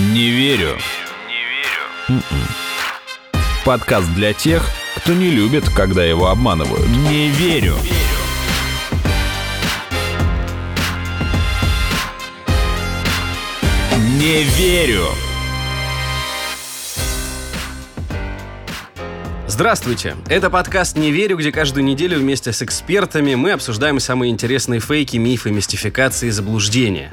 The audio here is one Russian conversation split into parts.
Не верю. Не верю. Подкаст для тех, кто не любит, когда его обманывают. Не верю. Не верю. Здравствуйте! Это подкаст «Не верю», где каждую неделю вместе с экспертами мы обсуждаем самые интересные фейки, мифы, мистификации, заблуждения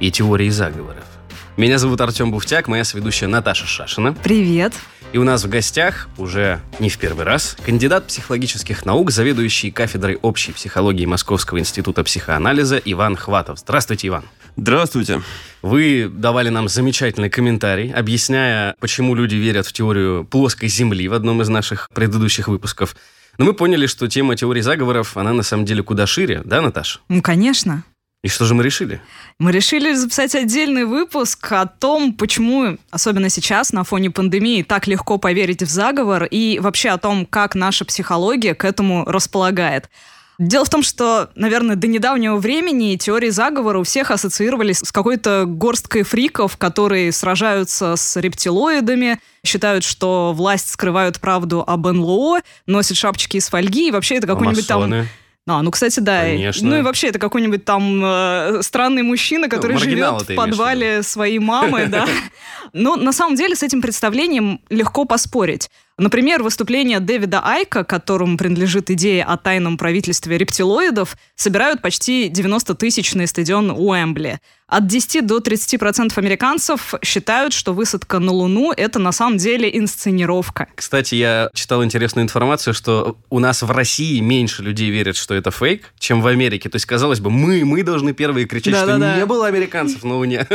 и теории заговоров. Меня зовут Артем Буфтяк, моя сведущая Наташа Шашина. Привет. И у нас в гостях, уже не в первый раз, кандидат психологических наук, заведующий кафедрой общей психологии Московского института психоанализа Иван Хватов. Здравствуйте, Иван. Здравствуйте. Вы давали нам замечательный комментарий, объясняя, почему люди верят в теорию плоской Земли в одном из наших предыдущих выпусков. Но мы поняли, что тема теории заговоров, она на самом деле куда шире, да, Наташа? Ну, конечно. И что же мы решили? Мы решили записать отдельный выпуск о том, почему, особенно сейчас, на фоне пандемии, так легко поверить в заговор и вообще о том, как наша психология к этому располагает. Дело в том, что, наверное, до недавнего времени теории заговора у всех ассоциировались с какой-то горсткой фриков, которые сражаются с рептилоидами, считают, что власть скрывают правду об НЛО, носят шапочки из фольги, и вообще это какой-нибудь там а, ну, кстати, да. Конечно. Ну и вообще, это какой-нибудь там э, странный мужчина, который ну, живет в подвале своей мамы, да. Но на самом деле с этим представлением легко поспорить. Например, выступление Дэвида Айка, которому принадлежит идея о тайном правительстве рептилоидов, собирают почти 90-тысячный стадион Уэмбли. От 10 до 30% американцев считают, что высадка на Луну — это на самом деле инсценировка. Кстати, я читал интересную информацию, что у нас в России меньше людей верят, что это фейк, чем в Америке. То есть, казалось бы, мы, мы должны первые кричать, да, что да, не было американцев на Луне.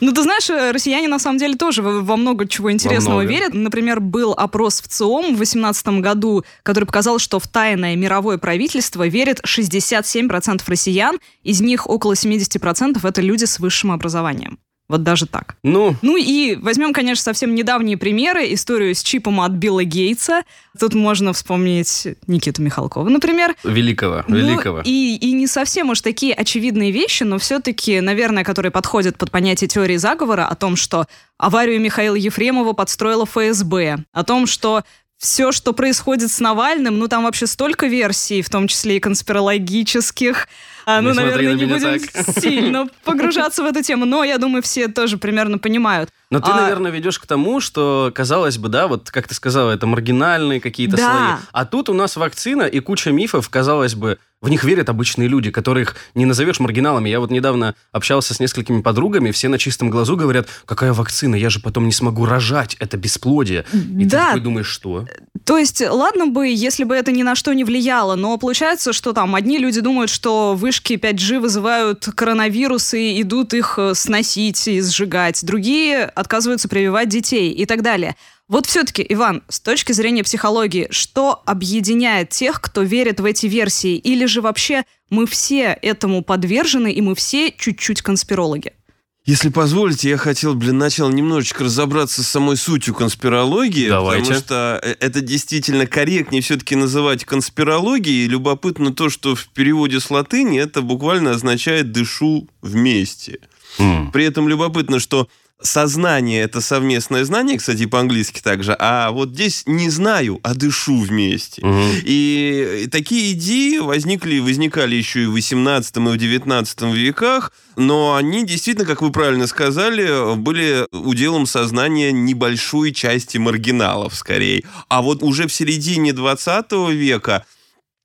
Ну, ты знаешь, россияне на самом деле тоже во много чего интересного верят. Например, был опрос в ЦИОМ в 2018 году, который показал, что в тайное мировое правительство верят 67% россиян, из них около 70% это люди с высшим образованием. Вот даже так. Ну. Ну и возьмем, конечно, совсем недавние примеры. Историю с чипом от Билла Гейтса. Тут можно вспомнить Никиту Михалкова, например. Великого, ну, великого. И, и не совсем уж такие очевидные вещи, но все-таки, наверное, которые подходят под понятие теории заговора о том, что аварию Михаила Ефремова подстроила ФСБ, о том, что все, что происходит с Навальным, ну там вообще столько версий, в том числе и конспирологических. А, ну, наверное, не будем так. сильно погружаться в эту тему, но я думаю, все тоже примерно понимают. Но ты, а... наверное, ведешь к тому, что, казалось бы, да, вот как ты сказала, это маргинальные какие-то да. слои. А тут у нас вакцина и куча мифов, казалось бы, в них верят обычные люди, которых не назовешь маргиналами. Я вот недавно общался с несколькими подругами, все на чистом глазу говорят, какая вакцина, я же потом не смогу рожать, это бесплодие. И да. ты такой думаешь, что? То есть, ладно бы, если бы это ни на что не влияло, но получается, что там одни люди думают, что вышки 5G вызывают коронавирусы и идут их э, сносить и сжигать. Другие отказываются прививать детей и так далее. Вот все-таки, Иван, с точки зрения психологии, что объединяет тех, кто верит в эти версии? Или же вообще мы все этому подвержены, и мы все чуть-чуть конспирологи? Если позволите, я хотел для начала немножечко разобраться с самой сутью конспирологии, Давайте. потому что э, это действительно корректнее все-таки называть конспирологией. И любопытно то, что в переводе с латыни это буквально означает «дышу вместе». Mm. При этом любопытно, что Сознание – это совместное знание, кстати, по-английски также, а вот здесь не знаю, а дышу вместе. Угу. И такие идеи возникли, возникали еще и в 18 и в 19 веках, но они действительно, как вы правильно сказали, были уделом сознания небольшой части маргиналов, скорее. А вот уже в середине 20 века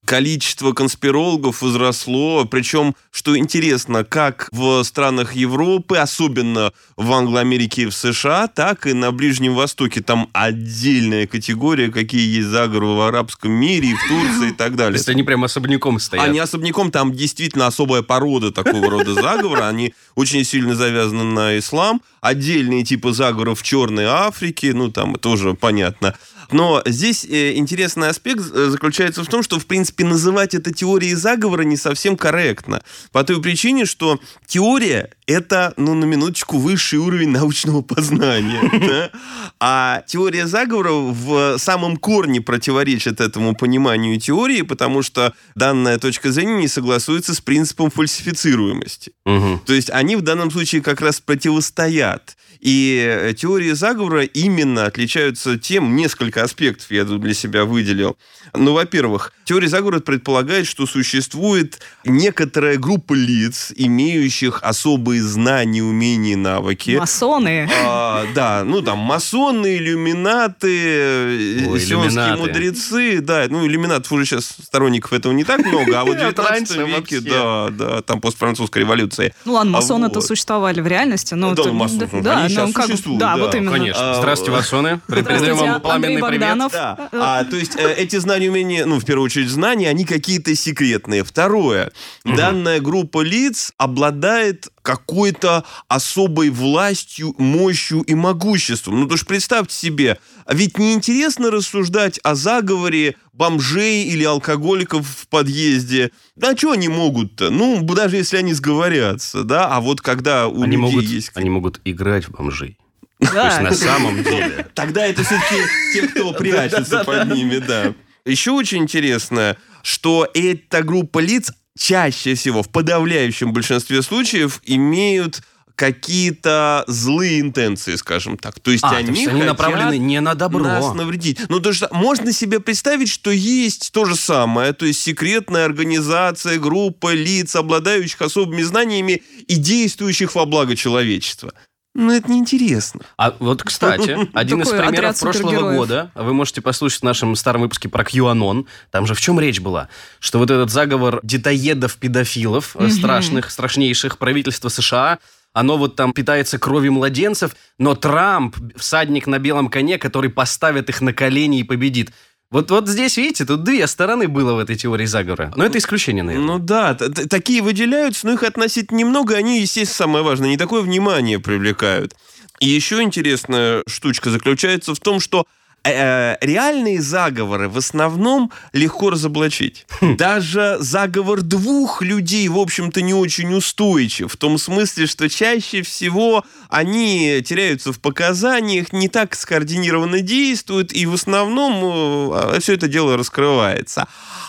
количество конспирологов возросло, причем, что интересно, как в странах Европы, особенно в Англо-Америке и в США, так и на Ближнем Востоке. Там отдельная категория, какие есть заговоры в арабском мире, и в Турции и так далее. То есть они прям особняком стоят? Они особняком, там действительно особая порода такого рода заговора, они очень сильно завязаны на ислам. Отдельные типы заговоров в Черной Африке, ну там тоже понятно. Но здесь э, интересный аспект э, заключается в том, что, в принципе, называть это теорией заговора не совсем корректно. По той причине, что теория — это, ну, на минуточку, высший уровень научного познания. А теория заговора в самом корне противоречит этому пониманию теории, потому что данная точка зрения не согласуется с принципом фальсифицируемости. То есть они в данном случае как раз противостоят. И теории заговора именно отличаются тем, несколько аспектов я тут для себя выделил. Ну, во-первых, теория заговора предполагает, что существует некоторая группа лиц, имеющих особые знания, умения, навыки. Масоны. А, да, ну там масоны, иллюминаты, Ой, сионские мудрецы. Да, ну иллюминатов уже сейчас сторонников этого не так много, а вот в 19 веке, да, да, там после французской революции. Ну ладно, масоны-то вот. существовали в реальности. Но да, это, масоны, ну, как, существуют. Да, да, вот именно. Конечно. Здравствуйте, масоны. Передаем вам пламенный привет. Да. А, то есть э, эти знания, умения, ну, в первую очередь знания, они какие-то секретные. Второе. Угу. Данная группа лиц обладает какой-то особой властью, мощью и могуществом. Ну, то есть представьте себе, ведь неинтересно рассуждать о заговоре бомжей или алкоголиков в подъезде. Да что они могут-то? Ну, даже если они сговорятся, да? А вот когда у они людей могут, есть... Они могут играть в бомжей. Да. То есть на самом деле. Тогда это все-таки те, кто прячется под ними, да. Еще очень интересно, что эта группа лиц чаще всего, в подавляющем большинстве случаев, имеют какие-то злые интенции, скажем так. То есть а, они, то есть они направлены не на добро. Нас навредить. Ну, то есть можно себе представить, что есть то же самое, то есть секретная организация, группа лиц, обладающих особыми знаниями и действующих во благо человечества. Ну, это неинтересно. А вот, кстати, один из примеров прошлого года, вы можете послушать в нашем старом выпуске про QAnon, там же в чем речь была? Что вот этот заговор детоедов-педофилов, mm страшных, страшнейших правительства США, оно вот там питается кровью младенцев, но Трамп, всадник на белом коне, который поставит их на колени и победит. Вот, вот здесь, видите, тут две стороны было в этой теории заговора. Но это исключение, наверное. Ну да, такие выделяются, но их относительно немного. Они, естественно, самое важное, не такое внимание привлекают. И еще интересная штучка заключается в том, что э, реальные заговоры в основном легко разоблачить. Хм. Даже заговор двух людей, в общем-то, не очень устойчив. В том смысле, что чаще всего они теряются в показаниях, не так скоординированно действуют, и в основном э, все это дело раскрывается.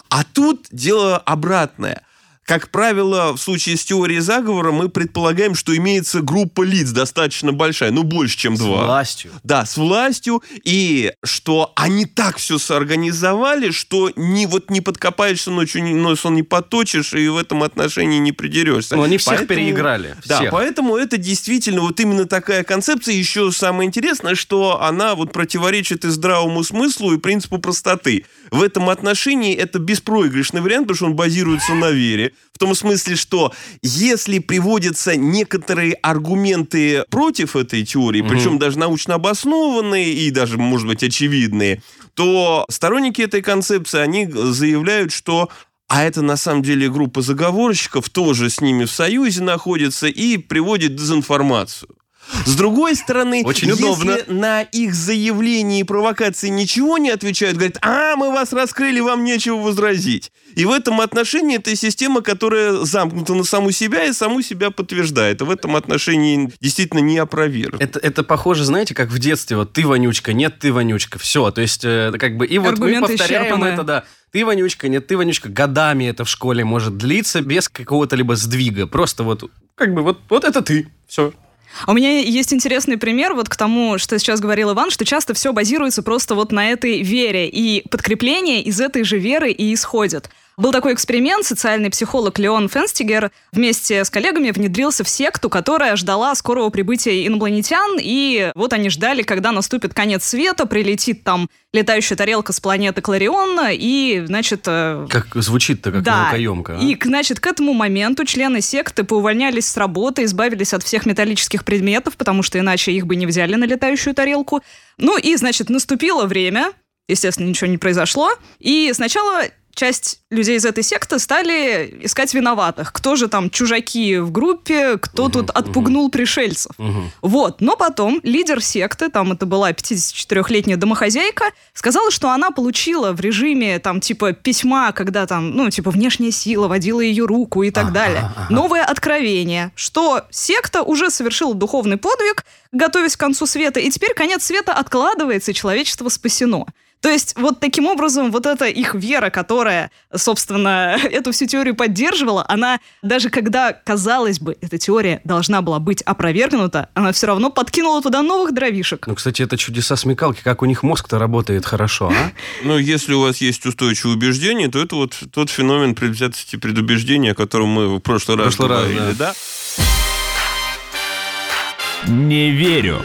А тут дело обратное – как правило, в случае с теорией заговора мы предполагаем, что имеется группа лиц достаточно большая, ну больше, чем два. С властью. Да, с властью, и что они так все соорганизовали, что не, вот не подкопаешься ночью, нос он не поточишь, и в этом отношении не придерешься. Ну, они всех поэтому, переиграли. Всех. Да, поэтому это действительно вот именно такая концепция. Еще самое интересное, что она вот противоречит и здравому смыслу, и принципу простоты. В этом отношении это беспроигрышный вариант, потому что он базируется на вере. В том смысле, что если приводятся некоторые аргументы против этой теории, причем даже научно обоснованные и даже, может быть, очевидные, то сторонники этой концепции, они заявляют, что а это на самом деле группа заговорщиков тоже с ними в союзе находится и приводит дезинформацию. С другой стороны, Очень если удобно. на их заявления и провокации ничего не отвечают, говорят, а, мы вас раскрыли, вам нечего возразить. И в этом отношении это система, которая замкнута на саму себя и саму себя подтверждает. И в этом отношении действительно не опровергнут. Это, это похоже, знаете, как в детстве. Вот ты вонючка, нет, ты вонючка. Все. То есть, э, как бы... И вот Аргументы мы повторяем исчерпанные. это, да. Ты вонючка, нет, ты вонючка. Годами это в школе может длиться без какого-то либо сдвига. Просто вот, как бы, вот, вот это ты. Все. А у меня есть интересный пример вот к тому, что сейчас говорил Иван, что часто все базируется просто вот на этой вере, и подкрепление из этой же веры и исходит. Был такой эксперимент, социальный психолог Леон Фенстигер вместе с коллегами внедрился в секту, которая ждала скорого прибытия инопланетян, и вот они ждали, когда наступит конец света, прилетит там летающая тарелка с планеты Кларион, и, значит... Э, как звучит-то, как да, наукоемко. А? И, значит, к этому моменту члены секты поувольнялись с работы, избавились от всех металлических предметов, потому что иначе их бы не взяли на летающую тарелку. Ну и, значит, наступило время, естественно, ничего не произошло, и сначала часть людей из этой секты стали искать виноватых. Кто же там чужаки в группе, кто угу, тут отпугнул угу. пришельцев. Угу. Вот. Но потом лидер секты, там это была 54-летняя домохозяйка, сказала, что она получила в режиме там типа письма, когда там, ну, типа внешняя сила водила ее руку и так а, далее. А, а, Новое откровение, что секта уже совершила духовный подвиг, готовясь к концу света, и теперь конец света откладывается, и человечество спасено. То есть вот таким образом вот эта их вера, которая, собственно, эту всю теорию поддерживала, она даже когда, казалось бы, эта теория должна была быть опровергнута, она все равно подкинула туда новых дровишек. Ну, кстати, это чудеса смекалки, как у них мозг-то работает хорошо, а? Ну, если у вас есть устойчивое убеждение, то это вот тот феномен предвзятости предубеждения, о котором мы в прошлый раз говорили, да? да? Не верю.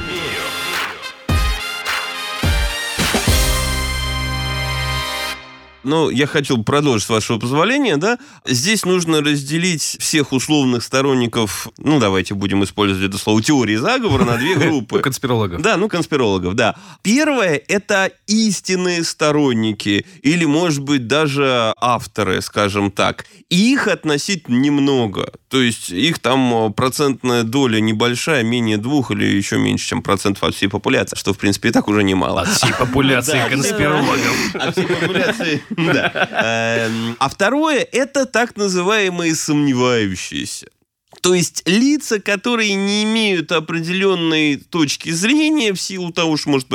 Ну, я хотел продолжить, с вашего позволения, да. Здесь нужно разделить всех условных сторонников, ну, давайте будем использовать это слово, теории заговора на две группы. Конспирологов. Да, ну, конспирологов, да. Первое – это истинные сторонники, или, может быть, даже авторы, скажем так. Их относительно немного. То есть их там процентная доля небольшая, менее двух или еще меньше, чем процентов от всей популяции, что, в принципе, и так уже немало. От всей популяции конспирологов. От всей популяции Эм, а второе – это так называемые сомневающиеся. То есть лица, которые не имеют определенной точки зрения в силу того, что, может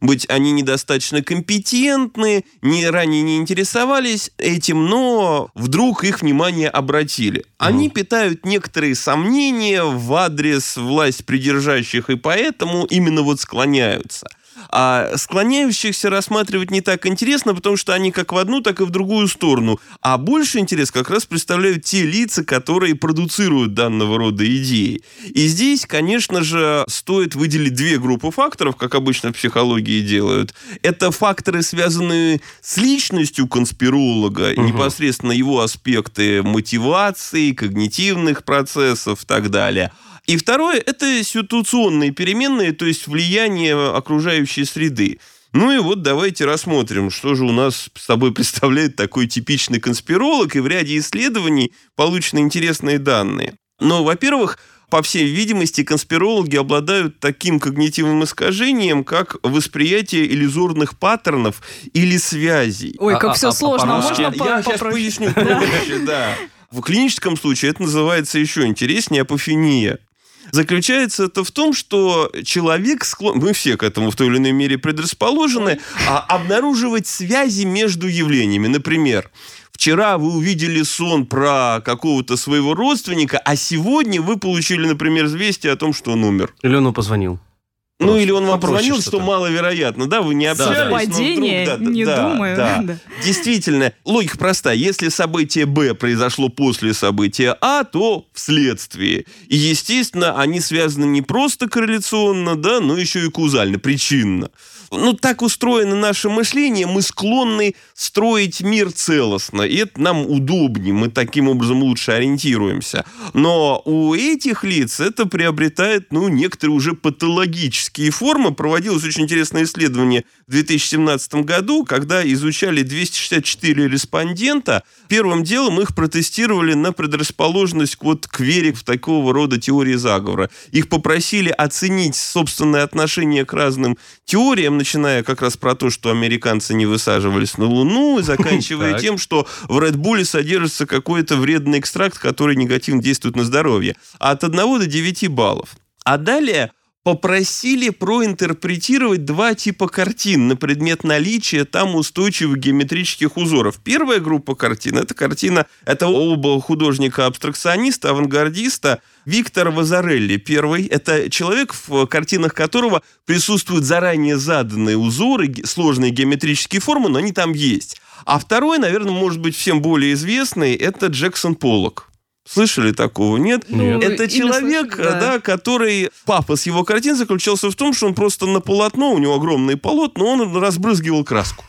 быть, они недостаточно компетентны, не, ранее не интересовались этим, но вдруг их внимание обратили. Они mm. питают некоторые сомнения в адрес власть придержащих, и поэтому именно вот склоняются. А склоняющихся рассматривать не так интересно, потому что они как в одну, так и в другую сторону. А больше интерес как раз представляют те лица, которые продуцируют данного рода идеи. И здесь, конечно же, стоит выделить две группы факторов, как обычно в психологии делают. Это факторы, связанные с личностью конспиролога, угу. непосредственно его аспекты мотивации, когнитивных процессов и так далее – и второе – это ситуационные переменные, то есть влияние окружающей среды. Ну и вот давайте рассмотрим, что же у нас с собой представляет такой типичный конспиролог, и в ряде исследований получены интересные данные. Но, во-первых, по всей видимости, конспирологи обладают таким когнитивным искажением, как восприятие иллюзорных паттернов или связей. Ой, как а, все а, сложно. А можно Я сейчас поясню да. В клиническом случае это называется еще интереснее апофения. Заключается это в том, что человек склон, мы все к этому в той или иной мере предрасположены, а обнаруживать связи между явлениями. Например, вчера вы увидели сон про какого-то своего родственника, а сегодня вы получили, например, известие о том, что он умер. Или он позвонил. Ну, или он вам позвонил, что маловероятно, да, вы не общались. Да, Совпадение, да, не да, думаю. Да. да. Действительно, логика проста. Если событие Б произошло после события А, то вследствие. И, естественно, они связаны не просто корреляционно, да, но еще и каузально, причинно ну, так устроено наше мышление, мы склонны строить мир целостно, и это нам удобнее, мы таким образом лучше ориентируемся. Но у этих лиц это приобретает, ну, некоторые уже патологические формы. Проводилось очень интересное исследование в 2017 году, когда изучали 264 респондента. Первым делом их протестировали на предрасположенность вот к вере в такого рода теории заговора. Их попросили оценить собственное отношение к разным теориям, начиная как раз про то, что американцы не высаживались на Луну, и заканчивая тем, что в Red Bull содержится какой-то вредный экстракт, который негативно действует на здоровье. От 1 до 9 баллов. А далее попросили проинтерпретировать два типа картин на предмет наличия там устойчивых геометрических узоров. Первая группа картин – это картина, это оба художника-абстракциониста, авангардиста Виктор Вазарелли. Первый – это человек, в картинах которого присутствуют заранее заданные узоры, сложные геометрические формы, но они там есть. А второй, наверное, может быть всем более известный – это Джексон Поллок. Слышали такого? Нет? Нет. Это человек, слышали, да. да, который... Папа с его картин заключался в том, что он просто на полотно, у него огромные полотна, он разбрызгивал краску.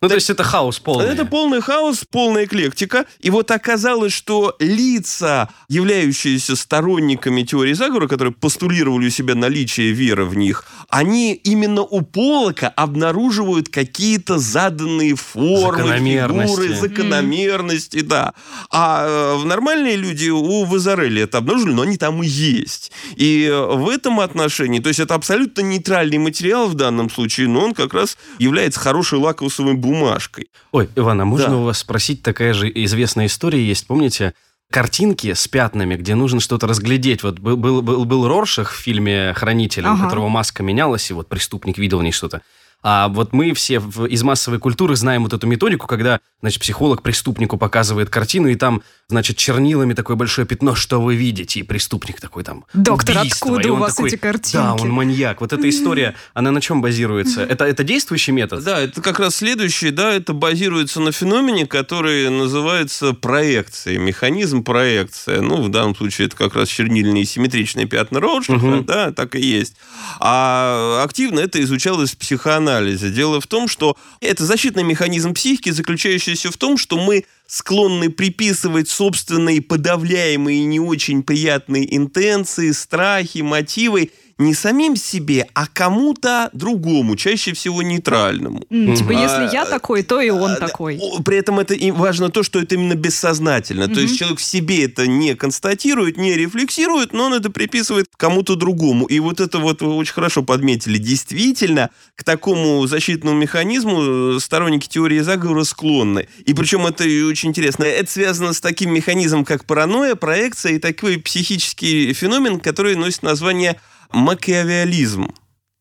Ну, так, то есть это хаос полный. Это полный хаос, полная эклектика. И вот оказалось, что лица, являющиеся сторонниками теории заговора, которые постулировали у себя наличие веры в них, они именно у Полока обнаруживают какие-то заданные формы, закономерности. фигуры, закономерности, mm. да. А э, нормальные люди у Вазарелли это обнаружили, но они там и есть. И в этом отношении, то есть это абсолютно нейтральный материал в данном случае, но он как раз является хорошей лаковой бумажкой. Ой, Иван, а можно да. у вас спросить, такая же известная история есть, помните? картинки с пятнами, где нужно что-то разглядеть. Вот был, был, был, был Роршах в фильме «Хранитель», ага. у которого маска менялась, и вот преступник видел в ней что-то. А вот мы все в, из массовой культуры знаем вот эту методику, когда, значит, психолог преступнику показывает картину, и там, значит, чернилами такое большое пятно, что вы видите, и преступник такой там Доктор, убийство, откуда у вас такой, эти картинки? Да, он маньяк. Вот эта история, она на чем базируется? Это, это действующий метод? Да, это как раз следующий, да, это базируется на феномене, который называется проекцией, механизм проекции. Ну, в данном случае это как раз чернильные симметричные пятна Роудшифта, угу. да, так и есть. А активно это изучалось в психоанализе. Дело в том, что это защитный механизм психики, заключающийся в том, что мы склонны приписывать собственные подавляемые не очень приятные интенции, страхи, мотивы не самим себе, а кому-то другому, чаще всего нейтральному. Типа, если я такой, то и он а, такой. При этом это важно то, что это именно бессознательно. Mm-hmm. То есть человек в себе это не констатирует, не рефлексирует, но он это приписывает кому-то другому. И вот это вот вы очень хорошо подметили. Действительно, к такому защитному механизму сторонники теории заговора склонны. И причем это очень интересно. Это связано с таким механизмом, как паранойя, проекция и такой психический феномен, который носит название макиавиализм.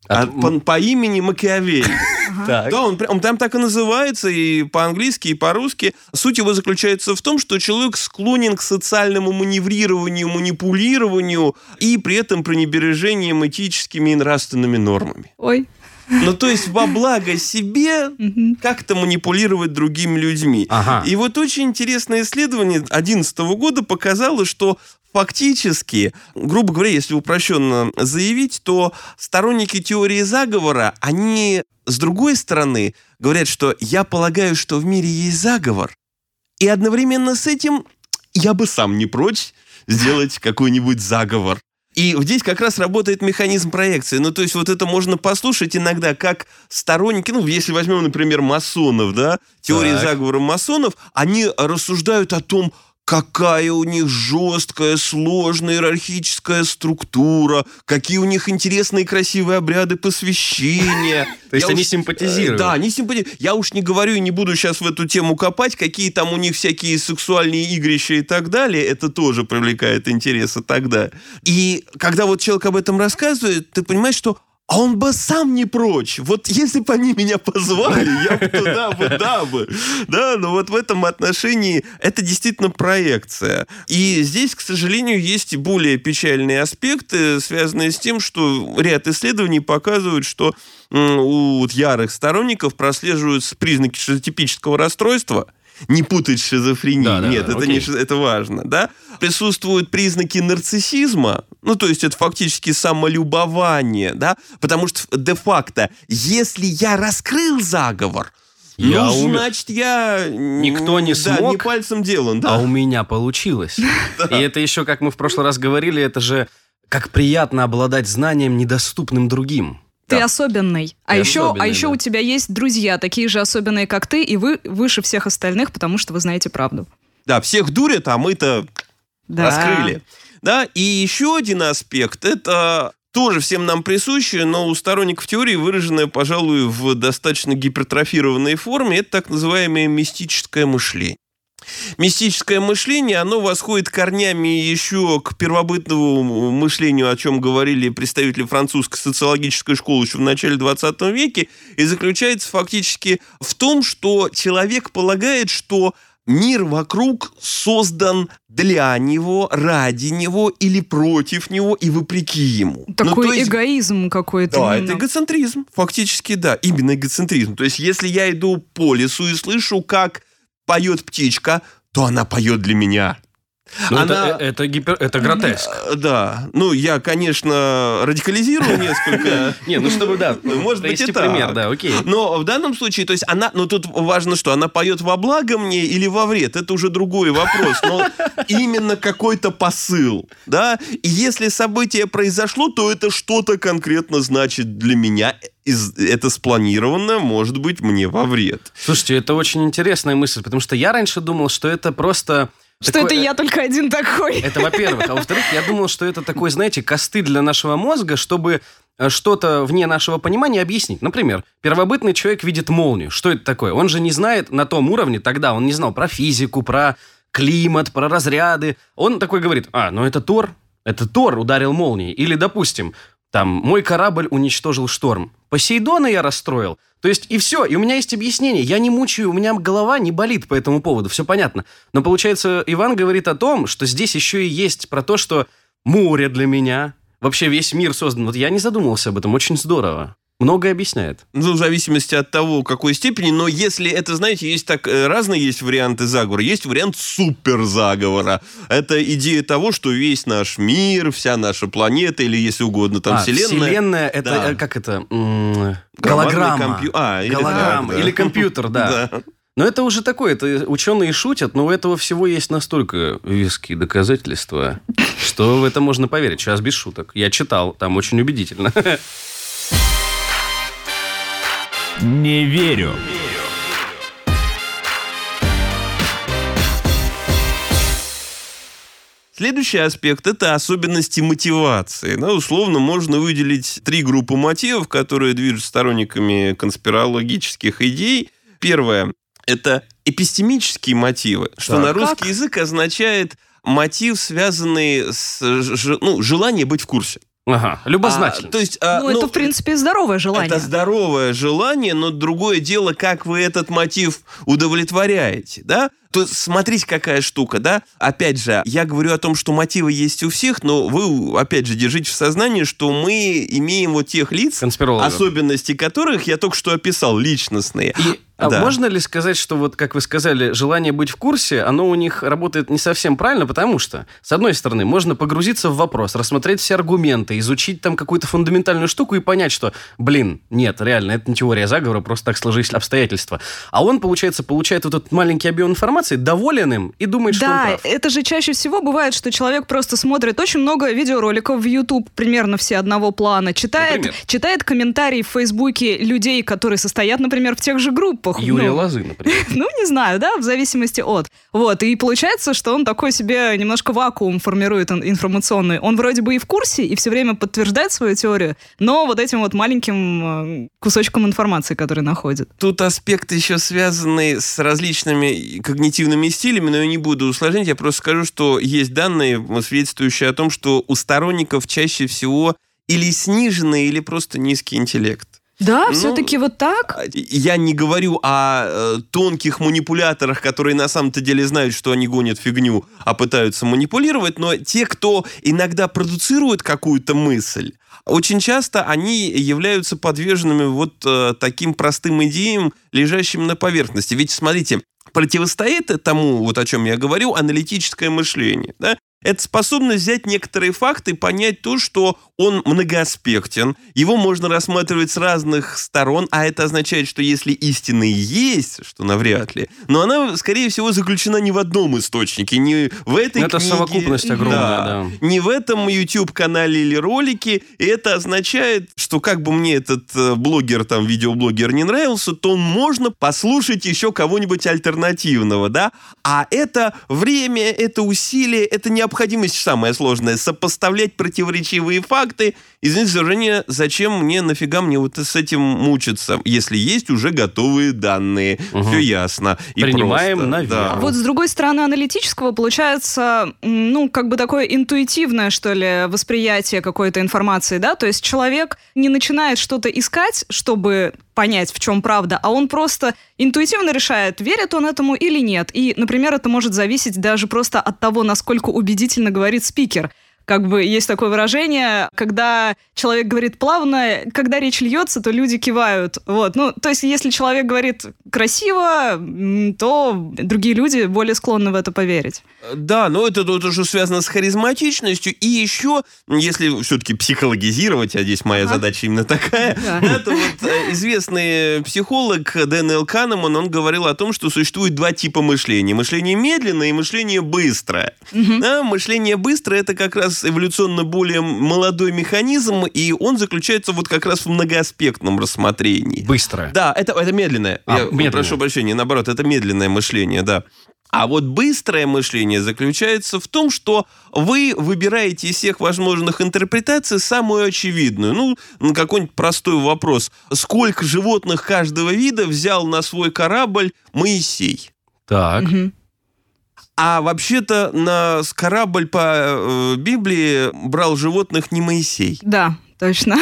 А, по, по имени Макиавелли. Да, он, он там так и называется, и по-английски, и по-русски. Суть его заключается в том, что человек склонен к социальному маневрированию, манипулированию и при этом пренебрежением этическими и нравственными нормами. Ой. Ну, то есть во благо себе как-то манипулировать другими людьми. Ага. И вот очень интересное исследование 2011 года показало, что фактически, грубо говоря, если упрощенно заявить, то сторонники теории заговора, они, с другой стороны, говорят, что я полагаю, что в мире есть заговор, и одновременно с этим я бы сам не прочь сделать какой-нибудь заговор. И здесь как раз работает механизм проекции. Ну, то есть вот это можно послушать иногда как сторонники, ну, если возьмем, например, масонов, да, теории так. заговора масонов, они рассуждают о том, какая у них жесткая, сложная иерархическая структура, какие у них интересные красивые обряды посвящения. То есть они симпатизируют. Да, они симпатизируют. Я уж не говорю и не буду сейчас в эту тему копать, какие там у них всякие сексуальные игрища и так далее. Это тоже привлекает интереса тогда. И когда вот человек об этом рассказывает, ты понимаешь, что а он бы сам не прочь. Вот если бы они меня позвали, я бы туда бы, да бы. Да, но вот в этом отношении это действительно проекция. И здесь, к сожалению, есть более печальные аспекты, связанные с тем, что ряд исследований показывают, что у ярых сторонников прослеживаются признаки шизотипического расстройства – не путать шизофрении. Да, да, Нет, да, это, не, это важно. Да? Присутствуют признаки нарциссизма, ну, то есть это фактически самолюбование, да, потому что де-факто, если я раскрыл заговор, я ну, умер. значит, я... Никто не да, смог. не пальцем делан, да. А у меня получилось. И это еще, как мы в прошлый раз говорили, это же как приятно обладать знанием, недоступным другим. Ты да. особенный. А еще, а еще да. у тебя есть друзья, такие же особенные, как ты, и вы выше всех остальных, потому что вы знаете правду. Да, всех дурят, а мы-то да. раскрыли. Да, и еще один аспект, это тоже всем нам присущее, но у сторонников теории выраженное, пожалуй, в достаточно гипертрофированной форме, это так называемое мистическое мышление. Мистическое мышление, оно восходит корнями еще к первобытному мышлению, о чем говорили представители французской социологической школы еще в начале 20 веке, и заключается фактически в том, что человек полагает, что мир вокруг создан для него, ради него или против него и вопреки ему. Такой ну, есть, эгоизм какой-то. Да, именно. это эгоцентризм. Фактически, да, именно эгоцентризм. То есть, если я иду по лесу и слышу, как поет птичка, то она поет для меня. Ну, Она... это, это, гипер... это гротеск. Да. Ну, я, конечно, радикализирую несколько. Не, ну чтобы, да, может быть и пример, да, окей. Но в данном случае, то есть она, ну тут важно, что она поет во благо мне или во вред, это уже другой вопрос, но именно какой-то посыл, да, и если событие произошло, то это что-то конкретно значит для меня, это спланировано, может быть, мне во вред. Слушайте, это очень интересная мысль, потому что я раньше думал, что это просто что такой, это я только один такой. Это во-первых. А во-вторых, я думал, что это такой, знаете, косты для нашего мозга, чтобы э, что-то вне нашего понимания объяснить. Например, первобытный человек видит молнию. Что это такое? Он же не знает на том уровне тогда, он не знал про физику, про климат, про разряды. Он такой говорит, а, ну это Тор, это Тор ударил молнией. Или, допустим, там, мой корабль уничтожил шторм. Посейдона я расстроил. То есть, и все, и у меня есть объяснение. Я не мучаю, у меня голова не болит по этому поводу, все понятно. Но получается, Иван говорит о том, что здесь еще и есть про то, что море для меня, вообще весь мир создан. Вот я не задумывался об этом, очень здорово многое объясняет. Ну, в зависимости от того, какой степени. Но если это, знаете, есть так э, разные есть варианты заговора. Есть вариант суперзаговора. Это идея того, что весь наш мир, вся наша планета, или, если угодно, там а, вселенная. Вселенная, это да. Э, как это? Голограмма. Компью... А, или Голограмма. Так, да. Или компьютер, да. да. Но это уже такое, это ученые шутят, но у этого всего есть настолько веские доказательства, что в это можно поверить. Сейчас без шуток. Я читал, там очень убедительно. Не верю. Следующий аспект – это особенности мотивации. Ну, условно, можно выделить три группы мотивов, которые движут сторонниками конспирологических идей. Первое – это эпистемические мотивы, что так, на русский как? язык означает мотив, связанный с ну, желание быть в курсе. Ага, любознательно. А, то есть, а, ну, ну, это, в принципе, здоровое желание. Это здоровое желание, но другое дело, как вы этот мотив удовлетворяете, да? То смотрите, какая штука, да? Опять же, я говорю о том, что мотивы есть у всех, но вы, опять же, держите в сознании, что мы имеем вот тех лиц, особенности которых я только что описал, личностные. И а да. можно ли сказать, что вот, как вы сказали, желание быть в курсе, оно у них работает не совсем правильно, потому что, с одной стороны, можно погрузиться в вопрос, рассмотреть все аргументы, изучить там какую-то фундаментальную штуку и понять, что, блин, нет, реально, это не теория заговора, просто так сложились обстоятельства. А он, получается, получает вот этот маленький объем информации, доволен им и думает, да, что он прав. Да, это же чаще всего бывает, что человек просто смотрит очень много видеороликов в YouTube, примерно все одного плана, читает, читает комментарии в Фейсбуке людей, которые состоят, например, в тех же группах, группах. Юрия ну, Лозы, например. Ну, не знаю, да, в зависимости от. Вот, и получается, что он такой себе немножко вакуум формирует информационный. Он вроде бы и в курсе, и все время подтверждает свою теорию, но вот этим вот маленьким э, кусочком информации, который находит. Тут аспект еще связанный с различными когнитивными стилями, но я не буду усложнять, я просто скажу, что есть данные, свидетельствующие о том, что у сторонников чаще всего или сниженный, или просто низкий интеллект. Да, ну, все-таки вот так? Я не говорю о э, тонких манипуляторах, которые на самом-то деле знают, что они гонят фигню, а пытаются манипулировать, но те, кто иногда продуцирует какую-то мысль, очень часто они являются подверженными вот э, таким простым идеям, лежащим на поверхности. Ведь, смотрите, противостоит тому, вот о чем я говорю, аналитическое мышление. Да? Это способность взять некоторые факты и понять то, что он многоаспектен, его можно рассматривать с разных сторон, а это означает, что если истина есть, что навряд ли, но она, скорее всего, заключена не в одном источнике, не в этой это книге. Совокупность огромная, да, да. Не в этом YouTube-канале или ролике. И это означает, что как бы мне этот э, блогер, там, видеоблогер не нравился, то можно послушать еще кого-нибудь альтернативного, да? А это время, это усилие, это необходимость самое сложное, сопоставлять противоречивые факты. Извините за выражение, зачем мне, нафига мне вот с этим мучиться, если есть уже готовые данные, угу. все ясно. И Принимаем просто, на веру. Да. Вот с другой стороны аналитического получается, ну, как бы такое интуитивное, что ли, восприятие какой-то информации, да, то есть человек не начинает что-то искать, чтобы понять, в чем правда, а он просто интуитивно решает, верит он этому или нет. И, например, это может зависеть даже просто от того, насколько убедительно говорит спикер как бы есть такое выражение, когда человек говорит плавно, когда речь льется, то люди кивают. Вот. Ну, то есть, если человек говорит красиво, то другие люди более склонны в это поверить. Да, но это тут уже связано с харизматичностью. И еще, если все-таки психологизировать, а здесь моя ага. задача именно такая, да. это вот э, известный психолог Дэнил Канеман, он говорил о том, что существует два типа мышления. Мышление медленное и мышление быстрое. Угу. Да, мышление быстрое это как раз раз эволюционно более молодой механизм, и он заключается вот как раз в многоаспектном рассмотрении. Быстрое. Да, это, это медленное. А, Я медленное. прошу прощения, наоборот, это медленное мышление, да. А вот быстрое мышление заключается в том, что вы выбираете из всех возможных интерпретаций самую очевидную. Ну, какой-нибудь простой вопрос. Сколько животных каждого вида взял на свой корабль Моисей? Так. Угу. А вообще-то на корабль по э, Библии брал животных не Моисей. Да, точно.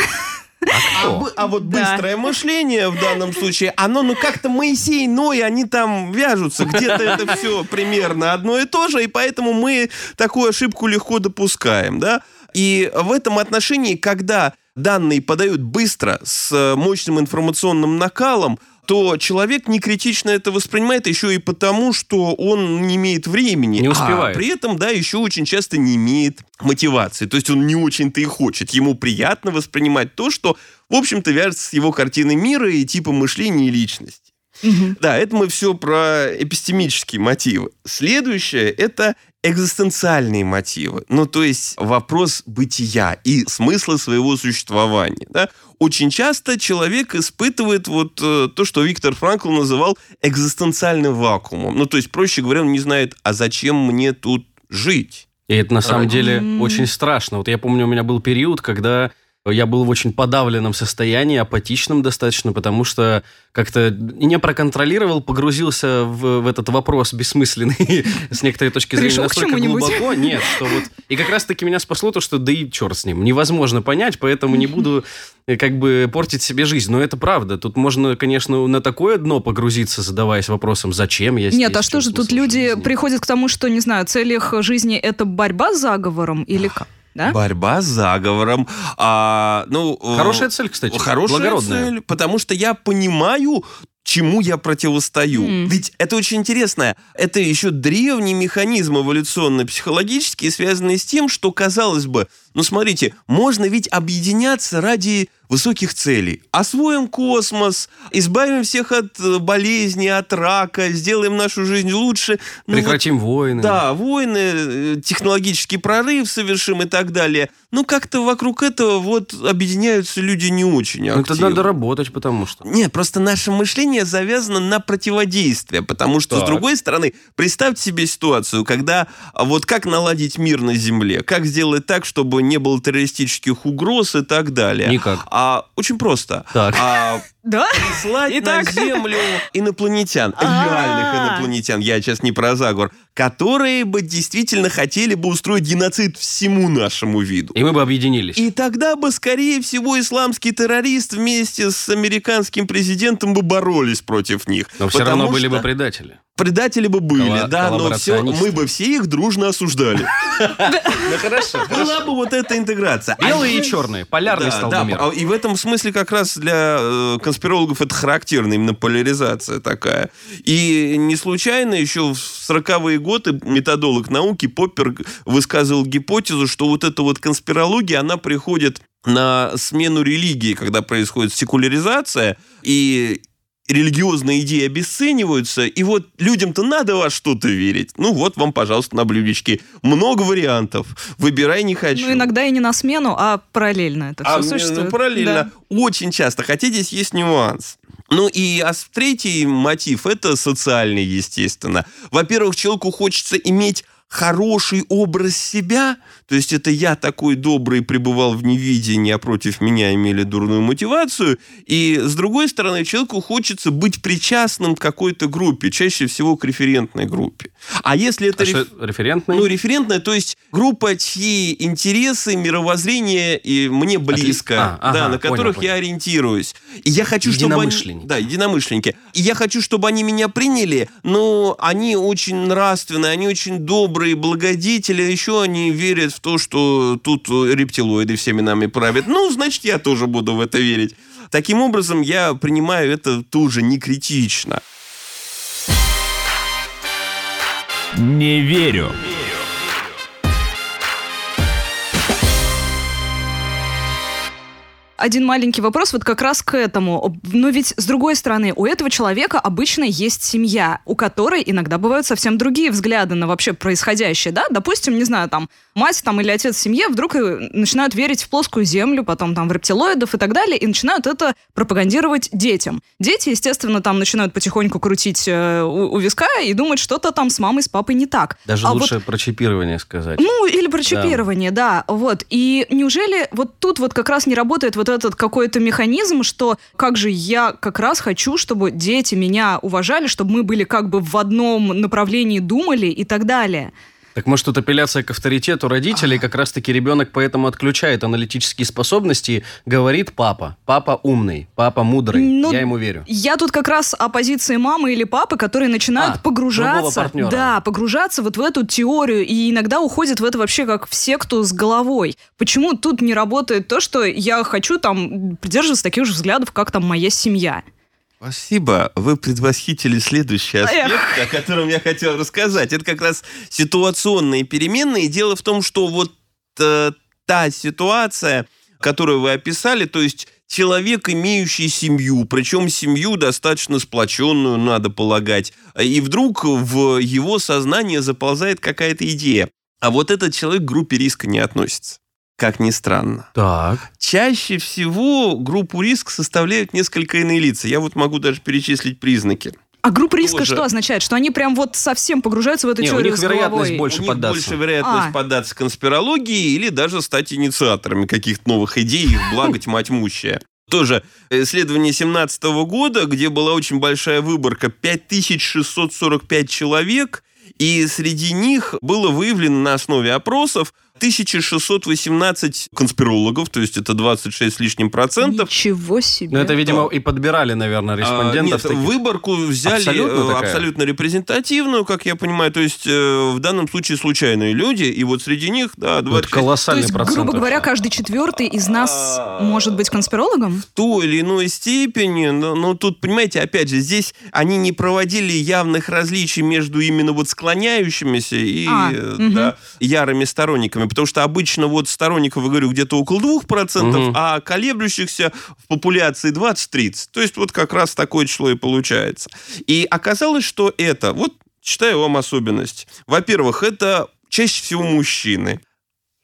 А, а, а вот да. быстрое мышление в данном случае, оно, ну как-то Моисей, Ной, они там вяжутся, где-то это все примерно одно и то же, и поэтому мы такую ошибку легко допускаем, да. И в этом отношении, когда данные подают быстро, с мощным информационным накалом, то человек не критично это воспринимает еще и потому, что он не имеет времени. Не успевает. А при этом, да, еще очень часто не имеет мотивации. То есть он не очень-то и хочет. Ему приятно воспринимать то, что, в общем-то, вяжется с его картиной мира и типом мышления и личности. Угу. Да, это мы все про эпистемические мотивы. Следующее – это экзистенциальные мотивы. Ну, то есть вопрос бытия и смысла своего существования. Да? Очень часто человек испытывает вот э, то, что Виктор Франкл называл экзистенциальным вакуумом. Ну, то есть, проще говоря, он не знает, а зачем мне тут жить? И это на самом деле очень страшно. Вот я помню, у меня был период, когда я был в очень подавленном состоянии, апатичном достаточно, потому что как-то не проконтролировал, погрузился в, в этот вопрос бессмысленный с некоторой точки зрения Пришел настолько глубоко. Нет, что вот... И как раз-таки меня спасло то, что да и черт с ним. Невозможно понять, поэтому не буду э, как бы портить себе жизнь. Но это правда. Тут можно, конечно, на такое дно погрузиться, задаваясь вопросом, зачем я здесь. Нет, а что же тут люди жизни? приходят к тому, что, не знаю, цель их жизни это борьба с заговором или как? Да? Борьба с заговором. А, ну, э, хорошая цель, кстати. Хорошая цель, потому что я понимаю чему я противостою. Mm. Ведь это очень интересно. Это еще древний механизм эволюционно-психологический, связанный с тем, что, казалось бы, ну смотрите, можно ведь объединяться ради высоких целей. Освоим космос, избавим всех от э, болезней, от рака, сделаем нашу жизнь лучше. Ну, Прекратим вот, войны. Да, войны, э, технологический прорыв совершим и так далее. Ну, как-то вокруг этого вот объединяются люди не очень активно. Ну, это надо работать, потому что... Нет, просто наше мышление завязано на противодействие, потому что, так. с другой стороны, представьте себе ситуацию, когда вот как наладить мир на Земле, как сделать так, чтобы не было террористических угроз и так далее. Никак. А, очень просто. Так. А, да? Прислать Итак. на Землю инопланетян, А-а-а. реальных инопланетян, я сейчас не про заговор, которые бы действительно хотели бы устроить геноцид всему нашему виду. И мы бы объединились. И тогда бы, скорее всего, исламский террорист вместе с американским президентом бы боролись против них. Но все равно были бы предатели. Предатели бы были, Колла- да, но все, мы бы все их дружно осуждали. Ну хорошо. Была бы вот эта интеграция. Белые и черные, полярный стал мир. А, и в этом смысле как раз для э, конспирологов это характерно, именно поляризация такая. И не случайно еще в 40-е годы методолог науки Поппер высказывал гипотезу, что вот эта вот конспирология, она приходит на смену религии, когда происходит секуляризация, и религиозные идеи обесцениваются, и вот людям-то надо во что-то верить. Ну вот вам, пожалуйста, на блюдечке. Много вариантов. Выбирай не хочу. Ну иногда и не на смену, а параллельно это все а, существует. Ну, параллельно. Да. Очень часто. Хотя здесь есть нюанс. Ну и а третий мотив – это социальный, естественно. Во-первых, человеку хочется иметь хороший образ себя, то есть это я такой добрый пребывал в невидении, а против меня имели дурную мотивацию, и с другой стороны человеку хочется быть причастным к какой-то группе, чаще всего к референтной группе. А если это... А реф... референтная? Ну, референтная, то есть группа, чьи интересы, мировоззрение и мне близко, а, да, ага, на которых понял, я понял. ориентируюсь. И я хочу, чтобы они... Да, единомышленники. И я хочу, чтобы они меня приняли, но они очень нравственные, они очень добрые, добрые благодетели, еще они верят в то, что тут рептилоиды всеми нами правят. Ну, значит, я тоже буду в это верить. Таким образом, я принимаю это тоже не критично. Не верю. один маленький вопрос вот как раз к этому. Но ведь, с другой стороны, у этого человека обычно есть семья, у которой иногда бывают совсем другие взгляды на вообще происходящее, да? Допустим, не знаю, там, мать там или отец в семье вдруг начинают верить в плоскую землю, потом там в рептилоидов и так далее, и начинают это пропагандировать детям. Дети, естественно, там начинают потихоньку крутить э, у, у виска и думать, что-то там с мамой, с папой не так. Даже а лучше вот, про чипирование сказать. Ну, или про чипирование, да. да. Вот. И неужели вот тут вот как раз не работает вот этот какой-то механизм, что как же я как раз хочу, чтобы дети меня уважали, чтобы мы были как бы в одном направлении думали и так далее. Так может, тут апелляция к авторитету родителей, как раз-таки ребенок поэтому отключает аналитические способности, говорит папа. Папа умный, папа мудрый, ну, я ему верю. Я тут как раз о позиции мамы или папы, которые начинают а, погружаться. Да, погружаться вот в эту теорию и иногда уходят в это вообще как в секту с головой. Почему тут не работает то, что я хочу там придерживаться таких же взглядов, как там моя семья? Спасибо. Вы предвосхитили следующий аспект, Эх. о котором я хотел рассказать. Это как раз ситуационные переменные. Дело в том, что вот э, та ситуация, которую вы описали, то есть человек, имеющий семью, причем семью достаточно сплоченную, надо полагать, и вдруг в его сознание заползает какая-то идея. А вот этот человек к группе риска не относится как ни странно. Так. Чаще всего группу риск составляют несколько иные лица. Я вот могу даже перечислить признаки. А группа риска Тоже. что означает? Что они прям вот совсем погружаются в эту Не, теорию у них вероятность больше у поддаться. них больше вероятность а. поддаться конспирологии или даже стать инициаторами каких-то новых идей, их благо тьма тьмущая. Тоже исследование 2017 года, где была очень большая выборка, 5645 человек, и среди них было выявлено на основе опросов 1618 конспирологов, то есть это 26 с лишним процентов. Ничего себе. Ну, это, видимо, и подбирали, наверное, респондентов. А, нет, выборку взяли абсолютно, э, абсолютно репрезентативную, как я понимаю, то есть э, в данном случае случайные люди, и вот среди них, да, 26... Это колоссальный то есть, процент. грубо говоря, каждый четвертый из нас а, может быть конспирологом? В той или иной степени, но, но тут, понимаете, опять же, здесь они не проводили явных различий между именно вот склоняющимися и а, да, угу. ярыми сторонниками, потому что обычно вот сторонников, я говорю, где-то около 2%, угу. а колеблющихся в популяции 20-30. То есть вот как раз такое число и получается. И оказалось, что это, вот читаю вам особенность. Во-первых, это чаще всего мужчины.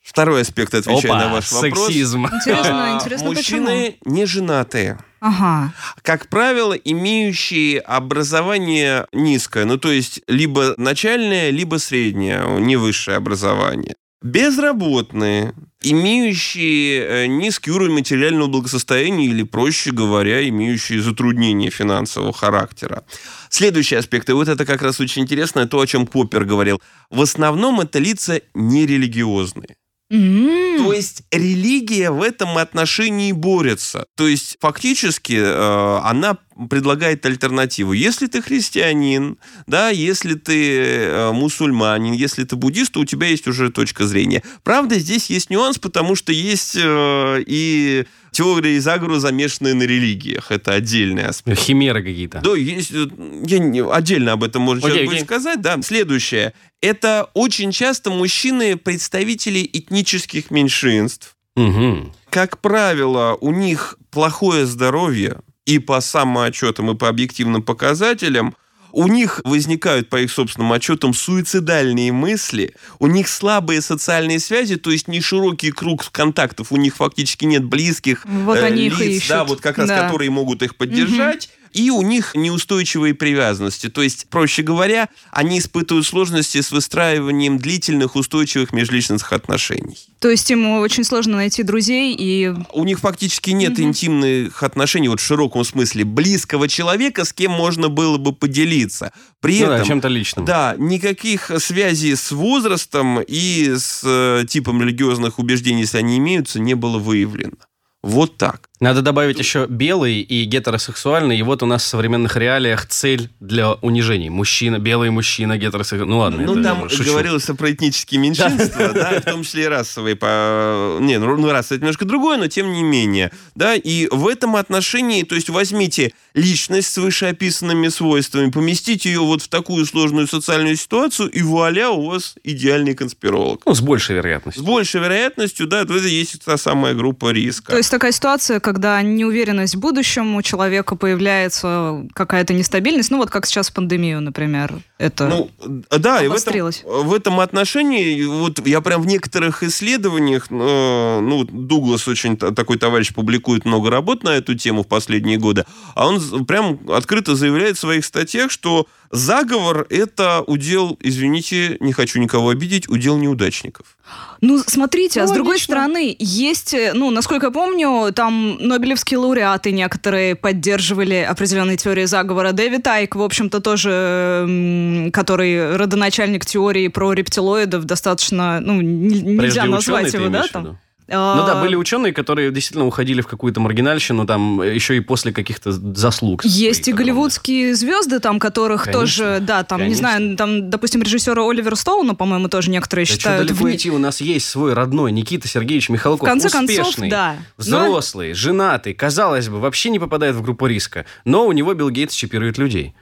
Второй аспект, отвечая Опа, на ваш вопрос. сексизм. Интересно, а, интересно, Мужчины почему? не женатые. Ага. Как правило, имеющие образование низкое, ну то есть либо начальное, либо среднее, не высшее образование. Безработные, имеющие э, низкий уровень материального благосостояния или, проще говоря, имеющие затруднения финансового характера. Следующий аспект, и вот это как раз очень интересно, то, о чем Поппер говорил. В основном это лица нерелигиозные. Mm. То есть религия в этом отношении борется. То есть фактически э, она предлагает альтернативу. Если ты христианин, да, если ты э, мусульманин, если ты буддист, то у тебя есть уже точка зрения. Правда, здесь есть нюанс, потому что есть э, и теории заговора, замешанные на религиях. Это отдельный аспект. Химеры какие-то. Да, есть, э, я не, отдельно об этом можно okay, okay. сказать. Да. Следующее. Это очень часто мужчины представители этнических меньшинств. Угу. Как правило, у них плохое здоровье и по самоотчетам, и по объективным показателям – у них возникают, по их собственным отчетам, суицидальные мысли, у них слабые социальные связи, то есть не широкий круг контактов, у них фактически нет близких вот э, они лиц, их да, вот как раз да. которые могут их поддержать. Угу и у них неустойчивые привязанности. То есть, проще говоря, они испытывают сложности с выстраиванием длительных устойчивых межличностных отношений. То есть ему очень сложно найти друзей и... У них фактически нет угу. интимных отношений, вот в широком смысле, близкого человека, с кем можно было бы поделиться. При ну, этом... Да, чем-то личным. Да, никаких связей с возрастом и с э, типом религиозных убеждений, если они имеются, не было выявлено. Вот так. Надо добавить еще белый и гетеросексуальный. И вот у нас в современных реалиях цель для унижений. Мужчина, белый мужчина, гетеросексуальный. Ну ладно, Ну там шучу. говорилось про этнические меньшинства, да, в том числе и расовые. По... Не, ну, ну раз это немножко другое, но тем не менее. Да, и в этом отношении, то есть возьмите личность с вышеописанными свойствами, поместите ее вот в такую сложную социальную ситуацию, и вуаля, у вас идеальный конспиролог. Ну, с большей вероятностью. С большей вероятностью, да, это есть та самая группа риска. То есть такая ситуация, когда неуверенность в будущем, у человека появляется какая-то нестабильность, ну вот как сейчас в пандемию, например, это ну, да, и в этом, в этом отношении, вот я прям в некоторых исследованиях, э, ну, Дуглас очень такой товарищ публикует много работ на эту тему в последние годы, а он прям открыто заявляет в своих статьях, что заговор – это удел, извините, не хочу никого обидеть, удел неудачников. Ну, смотрите, ну, а с другой стороны, есть, э, ну, насколько я помню, там Нобелевские лауреаты некоторые поддерживали определенные теории заговора. Дэвид Айк, в общем-то, тоже, который родоначальник теории про рептилоидов, достаточно, ну, нельзя Прежде назвать его, да, там? Ну да, были ученые, которые действительно уходили в какую-то маргинальщину, там еще и после каких-то заслуг. Есть и голливудские звезды, там, которых Конечно. тоже, да, там, Конечно. не знаю, там, допустим, режиссера Оливера Стоуна, по-моему, тоже некоторые да считают. Что далеко вне... идти, у нас есть свой родной Никита Сергеевич Михалков. В конце успешный, концов, да. Взрослый, Но... женатый, казалось бы, вообще не попадает в группу риска. Но у него Билл Гейтс чипирует людей.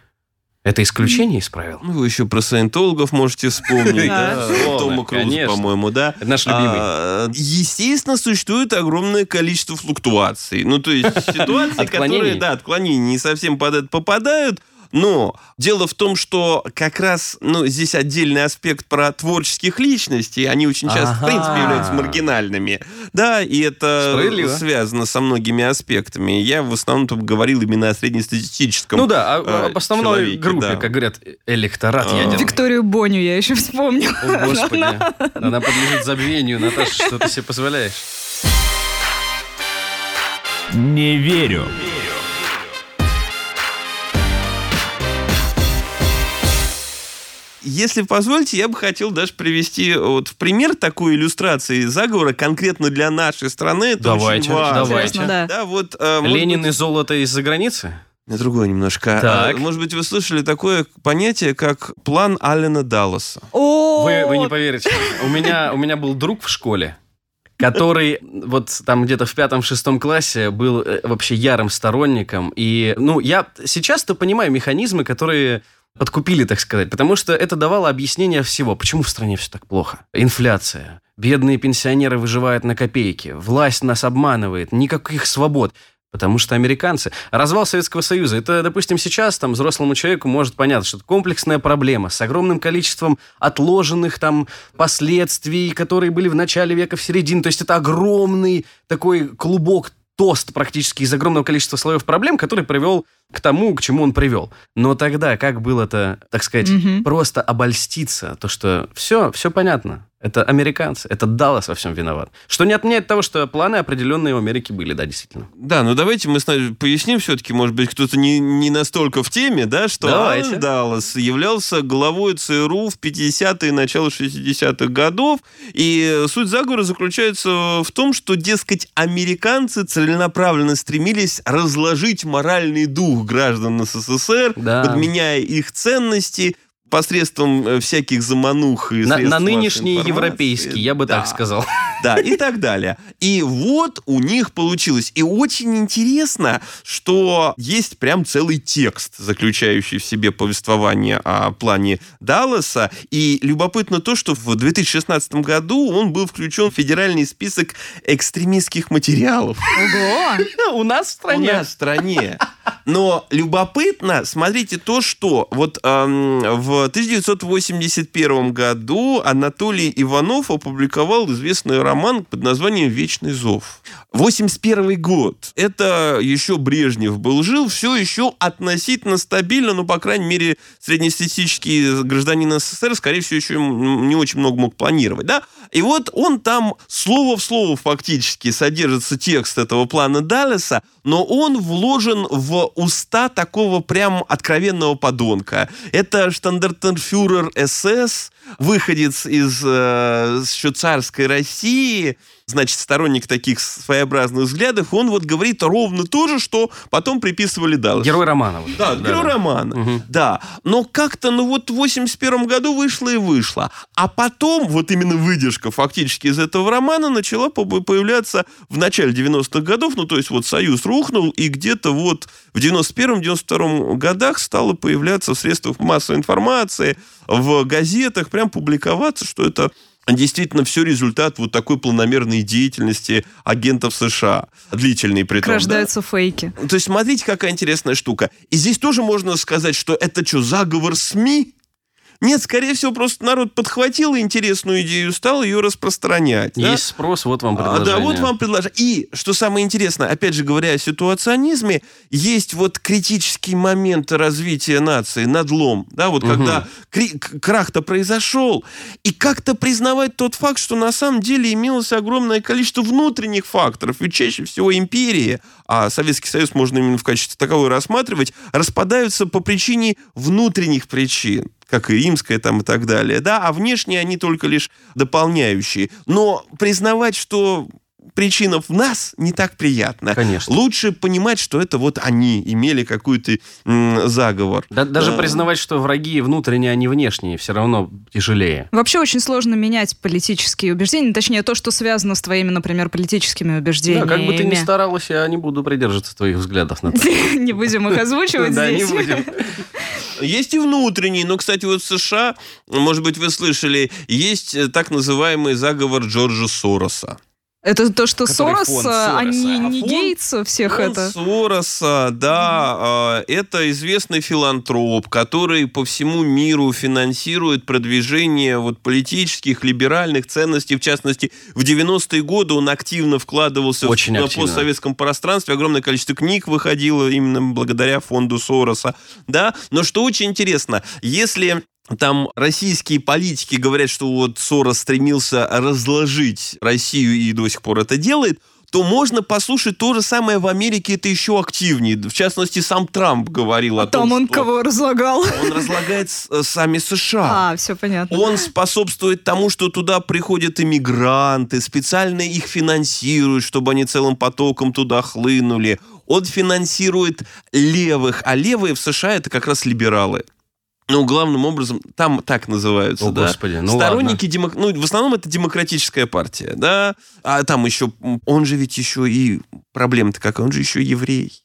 Это исключение из правил? Ну, вы еще про саентологов можете вспомнить. Тома Круза, по-моему, да? Это наш любимый. А, естественно, существует огромное количество флуктуаций. Ну, то есть ситуации, которые, да, отклонения не совсем под это попадают, но дело в том, что как раз ну, здесь отдельный аспект про творческих личностей. Они очень часто, ага. в принципе, являются маргинальными. Да, и это связано со многими аспектами. Я в основном говорил именно о среднестатистическом Ну да, о, об основной человеке, группе, да. как говорят, электорат. А. Викторию Боню я еще вспомнил. О, Господи. Она подлежит забвению. Наташа, что ты себе позволяешь? Не верю. Если позволите, я бы хотел даже привести вот в пример такой иллюстрации заговора конкретно для нашей страны. Это давайте, очень важно. давайте. Да. Да, вот, э, Ленин быть... и золото из-за границы? На другое немножко. Так. А, может быть, вы слышали такое понятие, как план Аллена Далласа? Вы, вы не поверите. У меня, у меня был друг в школе, который вот там где-то в пятом-шестом классе был э, вообще ярым сторонником. И, ну, я сейчас-то понимаю механизмы, которые подкупили, так сказать, потому что это давало объяснение всего. Почему в стране все так плохо? Инфляция. Бедные пенсионеры выживают на копейки. Власть нас обманывает. Никаких свобод. Потому что американцы... Развал Советского Союза. Это, допустим, сейчас там взрослому человеку может понятно, что это комплексная проблема с огромным количеством отложенных там последствий, которые были в начале века, в середине. То есть это огромный такой клубок тост практически из огромного количества слоев проблем, который привел к тому, к чему он привел. Но тогда как было-то, так сказать, угу. просто обольститься, то что все, все понятно. Это американцы, это Даллас во всем виноват. Что не отменяет того, что планы определенные в Америке были, да, действительно. Да, но давайте мы поясним все-таки, может быть, кто-то не, не настолько в теме, да, что давайте. Алан Даллас являлся главой ЦРУ в 50-е, начало 60-х годов, и суть заговора заключается в том, что, дескать, американцы целенаправленно стремились разложить моральный дух граждан СССР, да. подменяя их ценности, посредством э, всяких заманух и на, на нынешние европейские, я бы да, так сказал. Да, и так далее. И вот у них получилось. И очень интересно, что есть прям целый текст, заключающий в себе повествование о плане Далласа. И любопытно то, что в 2016 году он был включен в федеральный список экстремистских материалов. Ого! У нас в стране. У нас в стране. Но любопытно, смотрите, то, что вот эм, в 1981 году Анатолий Иванов опубликовал известный роман под названием «Вечный зов». 81 год. Это еще Брежнев был жил, все еще относительно стабильно, ну, по крайней мере, среднестатистический гражданин СССР, скорее всего, еще не очень много мог планировать, да? И вот он там слово в слово фактически содержится текст этого плана Даллеса, но он вложен в уста такого прям откровенного подонка. Это штандартенфюрер СС, выходец из э, швейцарской России, значит, сторонник таких своеобразных взглядов, он вот говорит ровно то же, что потом приписывали Далласу. Герой романа. Да, да, герой да. романа. Угу. Да. Но как-то, ну вот в 81 году вышло и вышло. А потом, вот именно выдержка фактически из этого романа начала появляться в начале 90-х годов, ну то есть вот Союз рухнул, и где-то вот в 91-92 годах стало появляться в средствах массовой информации, в газетах, прям публиковаться, что это действительно все результат вот такой планомерной деятельности агентов США. Длительный при том. Рождаются да? фейки. То есть смотрите, какая интересная штука. И здесь тоже можно сказать, что это что, заговор СМИ? Нет, скорее всего, просто народ подхватил интересную идею, стал ее распространять. Есть да? спрос, вот вам предложение. А, да, вот вам предложение. И, что самое интересное, опять же говоря о ситуационизме, есть вот критический момент развития нации, надлом, да, вот угу. когда крах-то произошел, и как-то признавать тот факт, что на самом деле имелось огромное количество внутренних факторов, ведь чаще всего империи, а Советский Союз можно именно в качестве таковой рассматривать, распадаются по причине внутренних причин как и римская там и так далее, да, а внешние они только лишь дополняющие. Но признавать, что причина в нас не так приятно. Конечно. Лучше понимать, что это вот они имели какой-то заговор. Да, даже да. признавать, что враги внутренние, а не внешние, все равно тяжелее. Вообще очень сложно менять политические убеждения, точнее то, что связано с твоими, например, политическими убеждениями. Да, как бы ты ни старалась, я не буду придерживаться твоих взглядов. Не будем их озвучивать здесь. Да, не будем. Есть и внутренние, но, кстати, вот в США, может быть, вы слышали, есть э, так называемый заговор Джорджа Сороса. Это то, что Сорос, а не, не а Гейтс всех фонд это? Сороса, да. Mm-hmm. Это известный филантроп, который по всему миру финансирует продвижение вот политических, либеральных ценностей. В частности, в 90-е годы он активно вкладывался Очень в, активно. на постсоветском пространстве. Огромное количество книг выходило именно благодаря фонду Сороса. Да? Но что очень интересно, если там российские политики говорят, что вот Сорос стремился разложить Россию и до сих пор это делает, то можно послушать то же самое в Америке, это еще активнее. В частности, сам Трамп говорил а о том, там он что... кого разлагал? Он разлагает э, сами США. А, все понятно. Он способствует тому, что туда приходят иммигранты, специально их финансируют, чтобы они целым потоком туда хлынули. Он финансирует левых, а левые в США это как раз либералы. Ну, главным образом, там так называются, О, да. Господи, ну Сторонники демок... Ну, в основном это демократическая партия, да. А там еще, он же ведь еще и проблема-то какая, он же еще еврей.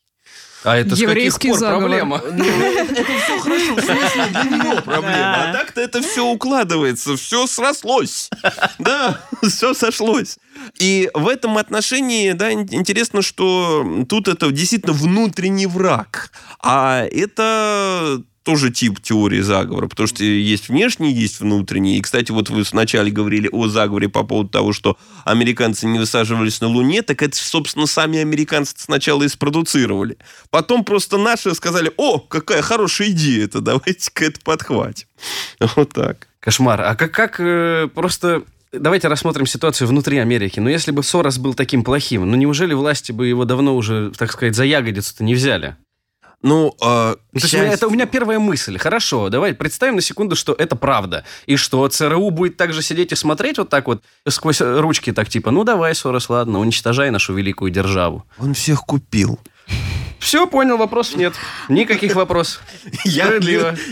А это Еврейский с каких пор заговор. проблема? Ну, это все хорошо, в смысле, для него проблема. А так-то это все укладывается, все срослось. Да, все сошлось. И в этом отношении, да, интересно, что тут это действительно внутренний враг. А это тоже тип теории заговора, потому что есть внешний, есть внутренний. И, кстати, вот вы вначале говорили о заговоре по поводу того, что американцы не высаживались на Луне, так это, собственно, сами американцы сначала и спродуцировали. Потом просто наши сказали, о, какая хорошая идея это, давайте-ка это подхватим. Вот так. Кошмар. А как, как э, просто Давайте рассмотрим ситуацию внутри Америки. Но если бы Сорос был таким плохим, ну неужели власти бы его давно уже, так сказать, за ягодицу-то не взяли? Ну, э, То есть это у меня первая мысль. Хорошо, давай представим на секунду, что это правда. И что ЦРУ будет также сидеть и смотреть вот так вот сквозь ручки, так типа, ну давай, Сорос, ладно, уничтожай нашу великую державу. Он всех купил. Все, понял, вопросов нет. Никаких вопросов. Я,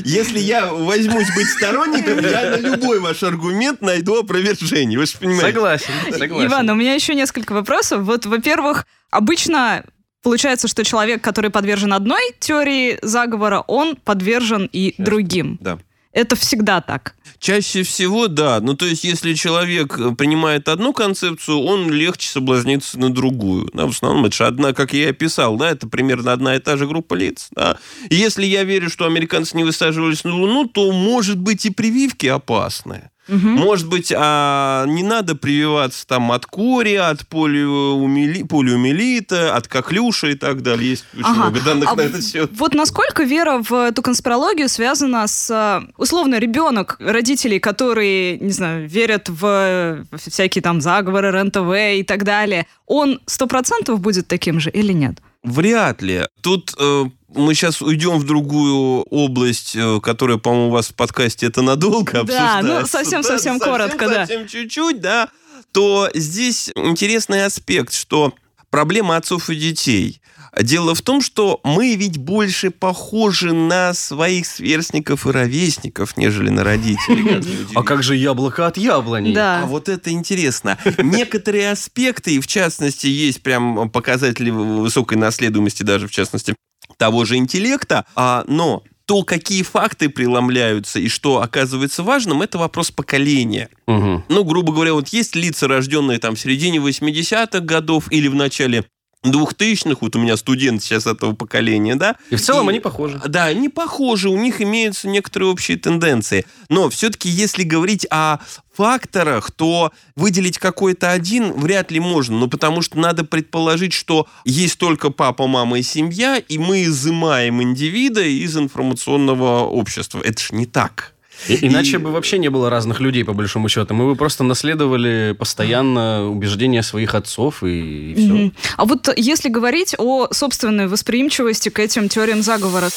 если я возьмусь быть сторонником, я на любой ваш аргумент найду опровержение. Вы же понимаете. Согласен, согласен. Иван, у меня еще несколько вопросов. Вот, во-первых, обычно Получается, что человек, который подвержен одной теории заговора, он подвержен и Сейчас. другим. Да. Это всегда так. Чаще всего, да. Ну, то есть, если человек э, принимает одну концепцию, он легче соблазнится на другую. Да, в основном, это же одна, как я и описал, да, это примерно одна и та же группа лиц. Да. И если я верю, что американцы не высаживались на Луну, то, может быть, и прививки опасные. Угу. Может быть, а не надо прививаться там от кори, от полиомели... полиомелита, от коклюша и так далее. Есть очень ага. много данных а на это счет. Вот насколько вера в эту конспирологию связана с, условно, ребенок родителей, которые, не знаю, верят в всякие там заговоры, РНТВ и так далее, он сто процентов будет таким же или нет? Вряд ли. Тут э, мы сейчас уйдем в другую область, э, которая, по-моему, у вас в подкасте это надолго да, ну совсем-совсем да, коротко, совсем, да. Совсем чуть-чуть, да. То здесь интересный аспект, что проблема отцов и детей. Дело в том, что мы ведь больше похожи на своих сверстников и ровесников, нежели на родителей. А как же яблоко от яблони? Да. А вот это интересно. Некоторые аспекты, и в частности, есть прям показатели высокой наследуемости, даже в частности, того же интеллекта, а, но то, какие факты преломляются и что оказывается важным, это вопрос поколения. Угу. Ну, грубо говоря, вот есть лица, рожденные там в середине 80-х годов или в начале двухтысячных, вот у меня студент сейчас этого поколения, да. И в целом и, они похожи. Да, они похожи, у них имеются некоторые общие тенденции. Но все-таки, если говорить о факторах, то выделить какой-то один вряд ли можно, ну потому что надо предположить, что есть только папа, мама и семья, и мы изымаем индивида из информационного общества. Это ж не так. И, иначе бы вообще не было разных людей, по большому счету. Мы бы просто наследовали постоянно убеждения своих отцов и, и все. Mm-hmm. А вот если говорить о собственной восприимчивости к этим теориям заговора...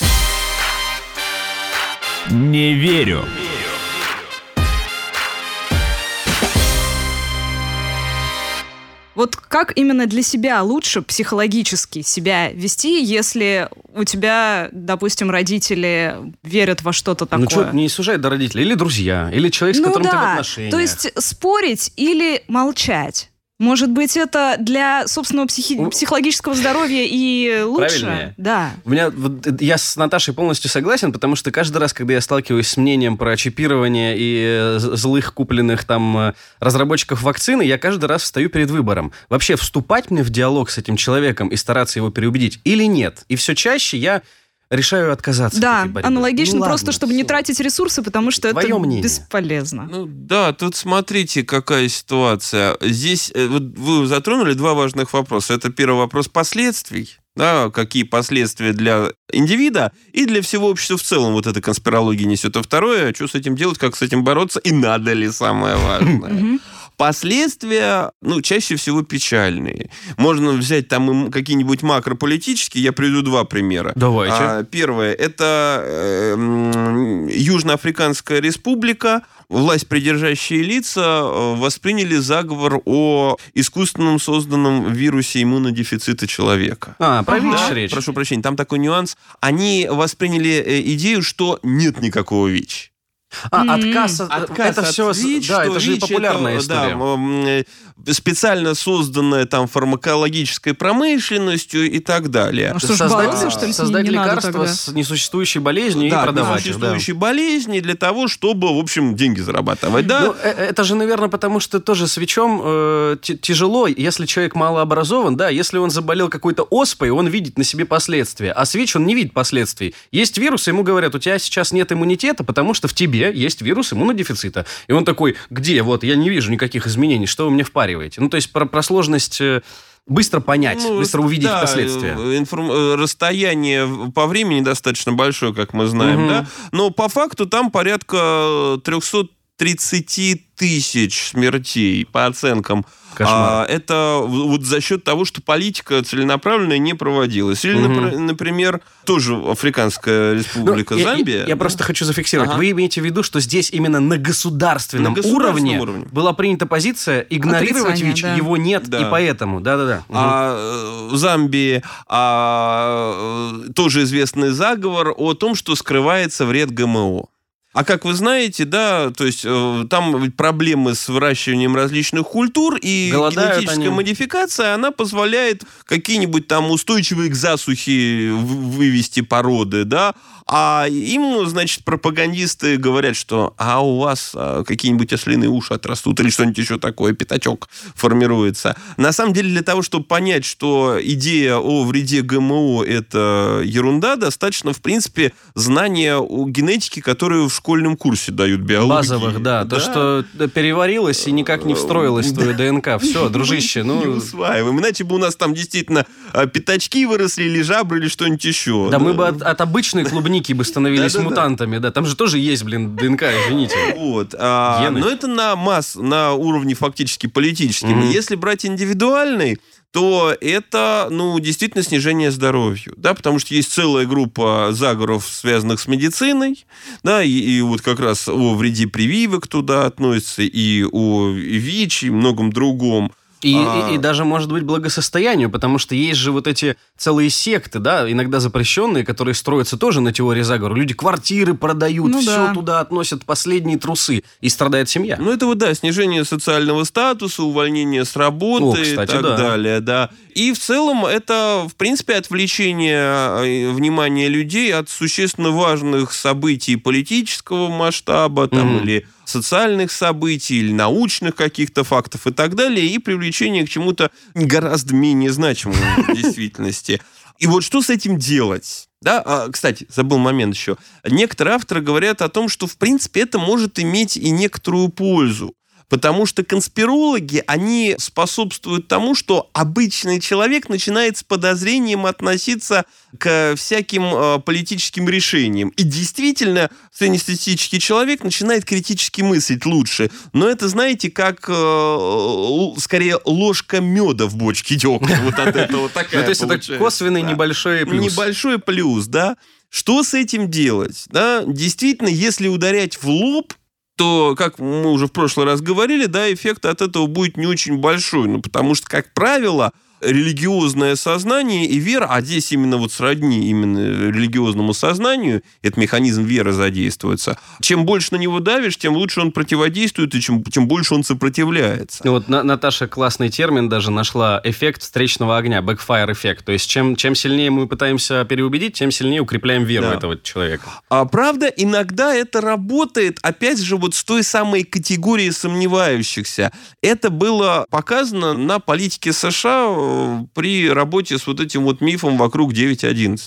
Не верю. Вот как именно для себя лучше психологически себя вести, если у тебя, допустим, родители верят во что-то такое? Ну что, не сужай до родителей. Или друзья, или человек, с ну которым да. ты в отношениях. То есть спорить или молчать? Может быть, это для собственного психи- психологического здоровья и лучше? Правильнее. Да. У меня, я с Наташей полностью согласен, потому что каждый раз, когда я сталкиваюсь с мнением про чипирование и э, злых купленных там э, разработчиков вакцины, я каждый раз встаю перед выбором. Вообще, вступать мне в диалог с этим человеком и стараться его переубедить или нет? И все чаще я решаю отказаться. Да, аналогично, ну, просто ладно, чтобы все. не тратить ресурсы, потому что Твое это мнение. бесполезно. Ну да, тут смотрите, какая ситуация. Здесь э, вот вы затронули два важных вопроса. Это первый вопрос последствий да, какие последствия для индивида и для всего общества в целом вот эта конспирология несет. А второе, что с этим делать, как с этим бороться и надо ли самое важное. Последствия, ну, чаще всего печальные. Можно взять там какие-нибудь макрополитические, я приведу два примера. Давайте. А, первое, это э, Южноафриканская республика, власть придержащие лица э, восприняли заговор о искусственном созданном вирусе иммунодефицита человека. А, про ВИЧ да? речь. Прошу прощения, там такой нюанс. Они восприняли э, идею, что нет никакого ВИЧ. А, mm-hmm. отказ, отказ это от все, ВИЧ, да, это же популярная это, история. Да, специально созданная там фармакологической промышленностью и так далее. А что, создать, бороться, что ли, создать не лекарства с несуществующей болезнью да, и продавать их. несуществующей да. болезни для того, чтобы, в общем, деньги зарабатывать. Да? Ну, э, это же, наверное, потому что тоже с ВИЧом э, тяжело, если человек малообразован, да, если он заболел какой-то оспой, он видит на себе последствия, а с ВИЧ он не видит последствий. Есть вирус, ему говорят, у тебя сейчас нет иммунитета, потому что в тебе есть вирус иммунодефицита. И он такой, где? Вот, я не вижу никаких изменений, что вы мне впариваете? Ну, то есть про, про сложность э, быстро понять, ну, быстро увидеть да, последствия. Э, информ... Э, расстояние по времени достаточно большое, как мы знаем, угу. да. Но по факту там порядка 330 тысяч смертей по оценкам Кошмар. А, это вот за счет того, что политика целенаправленная не проводилась. Или, угу. например, тоже Африканская республика ну, Замбия. Я, я, я просто хочу зафиксировать. Ага. Вы имеете в виду, что здесь именно на государственном, на государственном уровне, уровне была принята позиция игнорировать ВИЧ, да. его нет, да. и поэтому. Да-да-да. Угу. А в Замбии а, тоже известный заговор о том, что скрывается вред ГМО. А как вы знаете, да, то есть э, там проблемы с выращиванием различных культур, и Голодают генетическая они. модификация, она позволяет какие-нибудь там устойчивые к засухе вывести породы, да, а им, значит, пропагандисты говорят, что а у вас а, какие-нибудь ослиные уши отрастут или что-нибудь еще такое, пятачок формируется. На самом деле, для того, чтобы понять, что идея о вреде ГМО – это ерунда, достаточно, в принципе, знания о генетике, которые в школьном курсе дают биологии. Базовых, да. да. То, что переварилось и никак не встроилось в твою ДНК. Все, дружище, ну... Не усваиваем. Иначе бы у нас там действительно а, пятачки выросли, или жабры, или что-нибудь еще. Да, мы бы от обычной клубники клубники бы становились мутантами, да. Там же тоже есть, блин, ДНК, извините. Вот. А, но это на масс, на уровне фактически политическим. Если брать индивидуальный, то это, ну, действительно снижение здоровья, да, потому что есть целая группа заговоров, связанных с медициной, да, и, и вот как раз о вреде прививок туда относится, и о ВИЧ, и многом другом. И, а... и, и даже, может быть, благосостоянию, потому что есть же вот эти целые секты, да, иногда запрещенные, которые строятся тоже на теории заговора. Люди квартиры продают, ну, все да. туда относят, последние трусы, и страдает семья. Ну, это вот, да, снижение социального статуса, увольнение с работы О, кстати, и так да. далее, да. И в целом это, в принципе, отвлечение э, внимания людей от существенно важных событий политического масштаба, там, mm-hmm. или социальных событий или научных каких-то фактов и так далее, и привлечение к чему-то гораздо менее значимому в действительности. И вот что с этим делать? Да, а, кстати, забыл момент еще. Некоторые авторы говорят о том, что, в принципе, это может иметь и некоторую пользу. Потому что конспирологи, они способствуют тому, что обычный человек начинает с подозрением относиться к всяким э, политическим решениям. И действительно, среднестатистический человек начинает критически мыслить лучше. Но это, знаете, как э, скорее ложка меда в бочке дегтя. Вот от этого такая Ну, то есть это косвенный небольшой плюс. Небольшой плюс, да. Что с этим делать? Да, действительно, если ударять в лоб, то, как мы уже в прошлый раз говорили, да, эффект от этого будет не очень большой. Ну, потому что, как правило, религиозное сознание и вера, а здесь именно вот сродни именно религиозному сознанию, этот механизм веры задействуется. Чем больше на него давишь, тем лучше он противодействует, и чем, тем больше он сопротивляется. Ну вот Наташа классный термин даже нашла эффект встречного огня, backfire эффект. То есть чем, чем сильнее мы пытаемся переубедить, тем сильнее укрепляем веру да. этого человека. А правда, иногда это работает, опять же, вот с той самой категории сомневающихся. Это было показано на политике США при работе с вот этим вот мифом вокруг 9.11.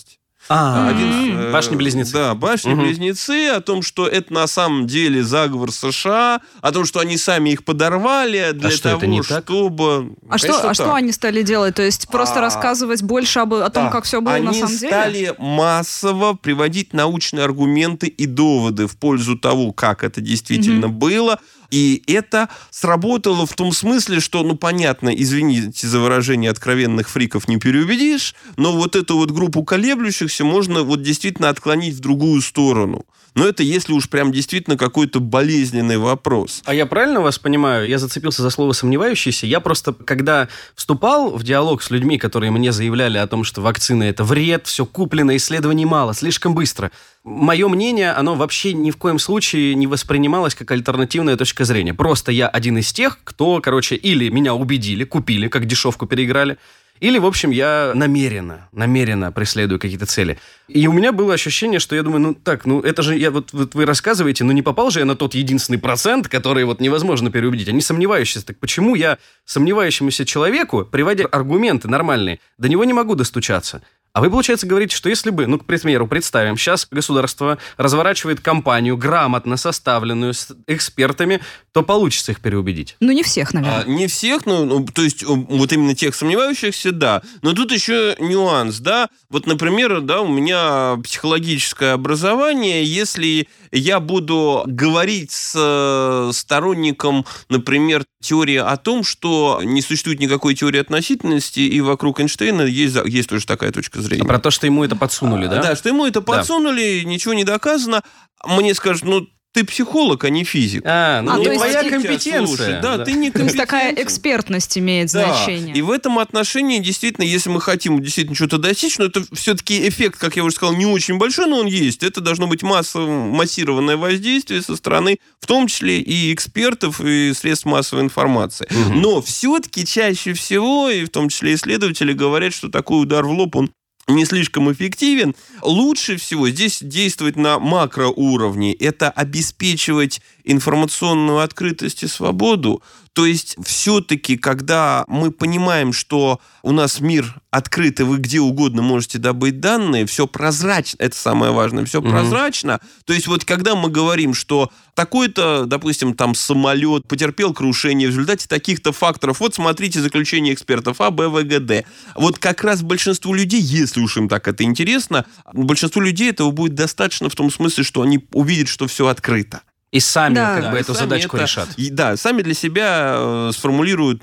А, э, башни-близнецы. Да, башни-близнецы, о том, что это на самом деле заговор США, о том, что они сами их подорвали для а что, того, чтобы... А, что, а что они стали делать? То есть просто а, рассказывать больше об, о том, да, как все было на самом деле? Они стали массово приводить научные аргументы и доводы в пользу того, как это действительно было, и это сработало в том смысле, что, ну, понятно, извините за выражение, откровенных фриков не переубедишь, но вот эту вот группу колеблющихся можно вот действительно отклонить в другую сторону. Но это если уж прям действительно какой-то болезненный вопрос. А я правильно вас понимаю? Я зацепился за слово «сомневающийся». Я просто, когда вступал в диалог с людьми, которые мне заявляли о том, что вакцина – это вред, все куплено, исследований мало, слишком быстро, мое мнение, оно вообще ни в коем случае не воспринималось как альтернативная точка зрения. Просто я один из тех, кто, короче, или меня убедили, купили, как дешевку переиграли, или, в общем, я намеренно, намеренно преследую какие-то цели. И у меня было ощущение, что я думаю, ну так, ну это же, я, вот, вот вы рассказываете, ну не попал же я на тот единственный процент, который вот невозможно переубедить. Они сомневающиеся. Так почему я сомневающемуся человеку, приводя аргументы нормальные, до него не могу достучаться? А вы, получается, говорите, что если бы, ну, к примеру, представим, сейчас государство разворачивает кампанию, грамотно составленную, с экспертами, то получится их переубедить. Ну, не всех, наверное. А, не всех, ну, ну, то есть вот именно тех сомневающихся, да. Но тут еще нюанс, да. Вот, например, да, у меня психологическое образование, если я буду говорить с э, сторонником, например, теории о том, что не существует никакой теории относительности, и вокруг Эйнштейна есть, есть тоже такая точка зрения. А про то, что ему это подсунули, да? Да, что ему это подсунули, да. ничего не доказано. Мне скажут, ну, ты психолог, а не физик. А, ну, а, не твоя компетенция. Да, да, ты не То есть такая экспертность имеет да. значение. И в этом отношении, действительно, если мы хотим действительно что-то достичь, но это все-таки эффект, как я уже сказал, не очень большой, но он есть. Это должно быть массовое, массированное воздействие со стороны, в том числе и экспертов, и средств массовой информации. Угу. Но все-таки чаще всего, и в том числе исследователи говорят, что такой удар в лоб, он не слишком эффективен. Лучше всего здесь действовать на макроуровне. Это обеспечивать информационную открытость и свободу. То есть все-таки, когда мы понимаем, что у нас мир открыт, и вы где угодно можете добыть данные, все прозрачно, это самое важное, все mm-hmm. прозрачно. То есть вот когда мы говорим, что такой-то, допустим, там самолет потерпел крушение в результате таких-то факторов, вот смотрите заключение экспертов А, Б, В, Г, Д. Вот как раз большинству людей, если уж им так это интересно, большинству людей этого будет достаточно в том смысле, что они увидят, что все открыто. И сами да. как бы эту задачку это, решат. И, да, сами для себя э, сформулируют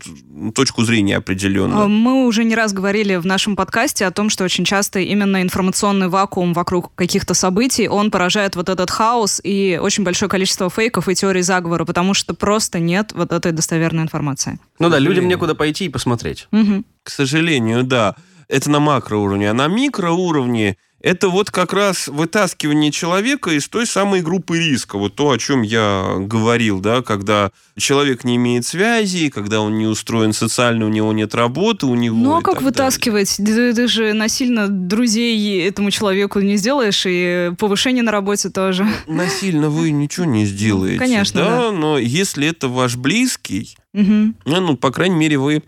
точку зрения определенную. А, мы уже не раз говорили в нашем подкасте о том, что очень часто именно информационный вакуум вокруг каких-то событий, он поражает вот этот хаос и очень большое количество фейков и теорий заговора, потому что просто нет вот этой достоверной информации. Ну да, людям некуда пойти и посмотреть. Угу. К сожалению, да. Это на макроуровне. А на микроуровне это вот как раз вытаскивание человека из той самой группы риска. Вот то, о чем я говорил, да, когда человек не имеет связи, когда он не устроен социально, у него нет работы, у него... Ну, а как вытаскивать? Ты, ты же насильно друзей этому человеку не сделаешь, и повышение на работе тоже. Насильно вы ничего не сделаете. Конечно, да. да. Но если это ваш близкий, Угу. ну, по крайней мере, вы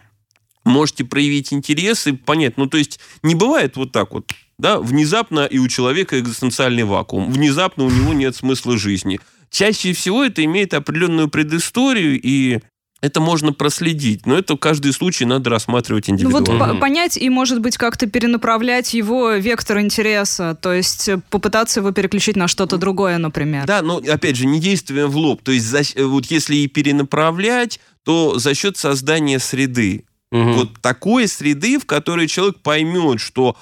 можете проявить интерес и понять. Ну, то есть не бывает вот так вот, да, внезапно и у человека экзистенциальный вакуум, внезапно у него нет смысла жизни. Чаще всего это имеет определенную предысторию, и это можно проследить, но это каждый случай надо рассматривать Ну вот индивидуально. по- понять и, может быть, как-то перенаправлять его вектор интереса, то есть э, попытаться его переключить на что-то другое, например. Да, но опять же, не действуем в лоб. То есть, за- вот если и перенаправлять, то за счет создания среды. Мгм. Вот такой среды, в которой человек поймет, что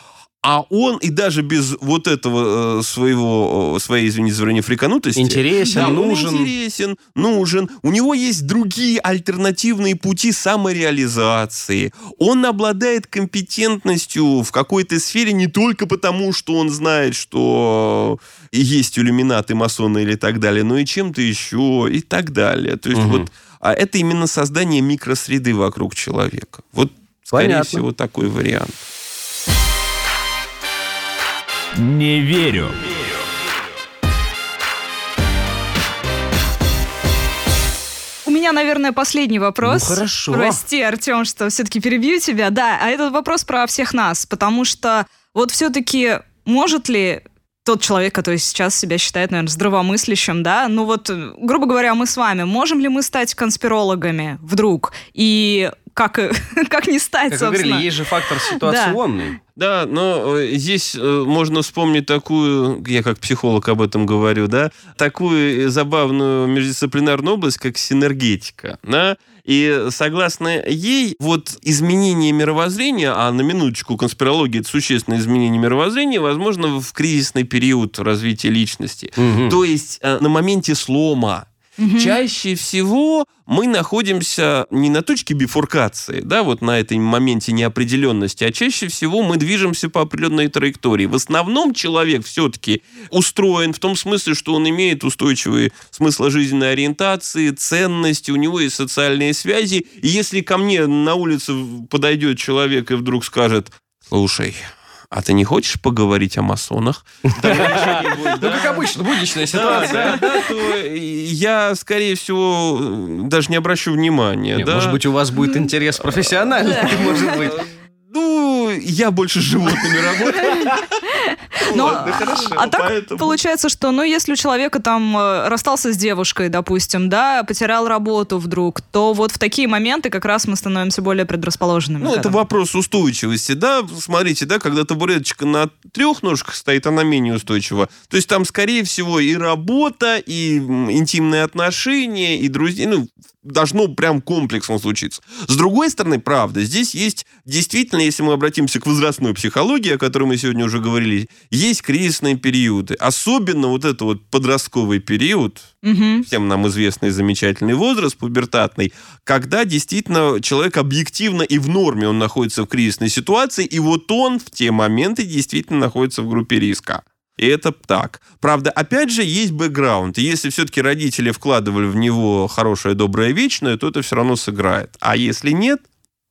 а он и даже без вот этого э, своего, э, своей, извините за фриканутости... Интересен, Да, нужен. интересен, нужен. У него есть другие альтернативные пути самореализации. Он обладает компетентностью в какой-то сфере не только потому, что он знает, что есть иллюминаты, масоны или так далее, но и чем-то еще и так далее. То есть Мгм. вот а это именно создание микросреды вокруг человека. Вот, скорее Понятно. всего, такой вариант. Не верю. У меня, наверное, последний вопрос. Ну, хорошо. Прости, Артем, что все-таки перебью тебя. Да, а этот вопрос про всех нас, потому что вот все-таки может ли тот человек, который сейчас себя считает, наверное, здравомыслящим, да, ну вот, э, грубо говоря, мы с вами, можем ли мы стать конспирологами вдруг? И как, как не стать, Как собственно? говорили, есть же фактор ситуационный. Да, но э, здесь э, можно вспомнить такую, я как психолог об этом говорю, да, такую э, забавную междисциплинарную область, как синергетика, да, и согласно ей, вот изменение мировоззрения, а на минуточку конспирология это существенное изменение мировоззрения, возможно в кризисный период развития личности. Мгм. То есть э, на моменте слома. Мгм. Чаще всего мы находимся не на точке бифуркации, да, вот на этом моменте неопределенности, а чаще всего мы движемся по определенной траектории. В основном человек все-таки устроен в том смысле, что он имеет устойчивые смысла жизненной ориентации, ценности, у него есть социальные связи. И если ко мне на улице подойдет человек и вдруг скажет, слушай, а ты не хочешь поговорить о масонах? Ну, да? как обычно, будничная ситуация. я, скорее всего, даже не обращу внимания. Может быть, у вас будет интерес профессиональный, может быть. Ну, я больше с животными работаю. Но- Ладно, хорошо, А так поэтому- получается, что, ну, если у человека там э, расстался с девушкой, допустим, да, потерял работу вдруг, то вот в такие моменты как раз мы становимся более предрасположенными. Ну, это вопрос устойчивости, да. Смотрите, да, когда табуреточка на трех ножках стоит, она менее устойчива. То есть там, скорее всего, и работа, и интимные отношения, и друзья. Ну, должно прям комплексно случиться. С другой стороны, правда, здесь есть действительно, если мы обратимся к возрастной психологии, о которой мы сегодня уже говорили, есть кризисные периоды. Особенно вот это вот подростковый период, Мгм. всем нам известный замечательный возраст пубертатный, когда действительно человек объективно и в норме он находится в кризисной ситуации, и вот он в те моменты действительно находится в группе риска. И это так. Правда, опять же, есть бэкграунд. Если все-таки родители вкладывали в него хорошее, доброе, вечное, то это все равно сыграет. А если нет,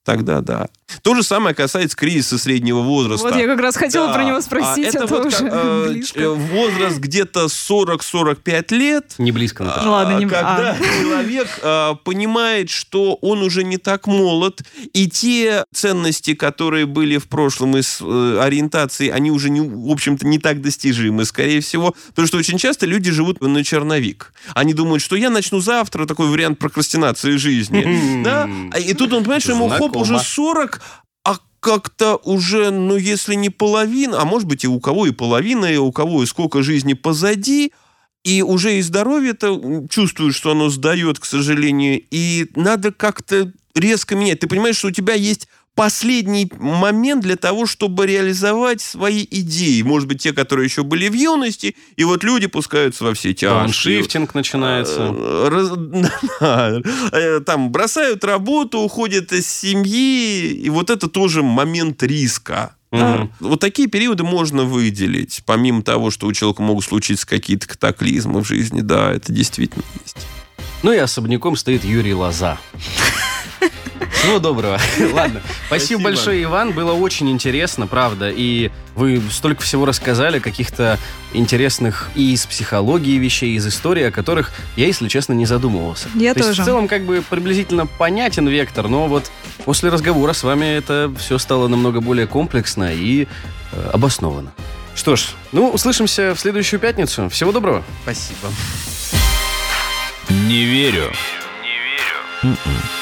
тогда да. То же самое касается кризиса среднего возраста. Вот я как раз хотела Да. про него А спросить, это это вот уже как, э, близко. ч- возраст где-то 40-45 лет, Не близко, Наташа. Ну ладно, не- когда а. человек а, понимает, что он уже не так молод, и те ценности, которые были в прошлом из э, ориентации, они уже, не, в общем-то, не так достижимы, скорее всего, потому что очень часто люди живут на черновик. Они думают, что я начну завтра, такой вариант прокрастинации жизни. да? А- И тут он понимает, что ему хоп, Знакомо. уже 40, а как-то уже, ну, если не половина, а может быть и у кого и половина, и у кого и сколько жизни позади, и уже и здоровье-то м, чувствует, что оно сдает, к сожалению, и надо как-то резко менять. Ты понимаешь, что у тебя есть последний момент для того, чтобы реализовать свои идеи. Может быть, те, которые еще были в юности, и вот люди пускаются во все тяжкие. Тауншифтинг начинается. Э, раз- да, э, Там бросают работу, уходят из семьи, и вот это тоже момент риска. Угу. Вот такие периоды можно выделить, помимо того, что у человека могут случиться какие-то катаклизмы в жизни. Да, это действительно есть. Ну и особняком стоит Юрий Лоза. Всего доброго. Ладно. Спасибо, Спасибо большое, Иван. Было очень интересно, правда. И вы столько всего рассказали, каких-то интересных и из психологии вещей, из истории, о которых я, если честно, не задумывался. Я То тоже. Есть, в целом, как бы приблизительно понятен вектор, но вот после разговора с вами это все стало намного более комплексно и э, обоснованно. Что ж, ну, услышимся в следующую пятницу. Всего доброго. Спасибо. Не верю. Не верю. М-м.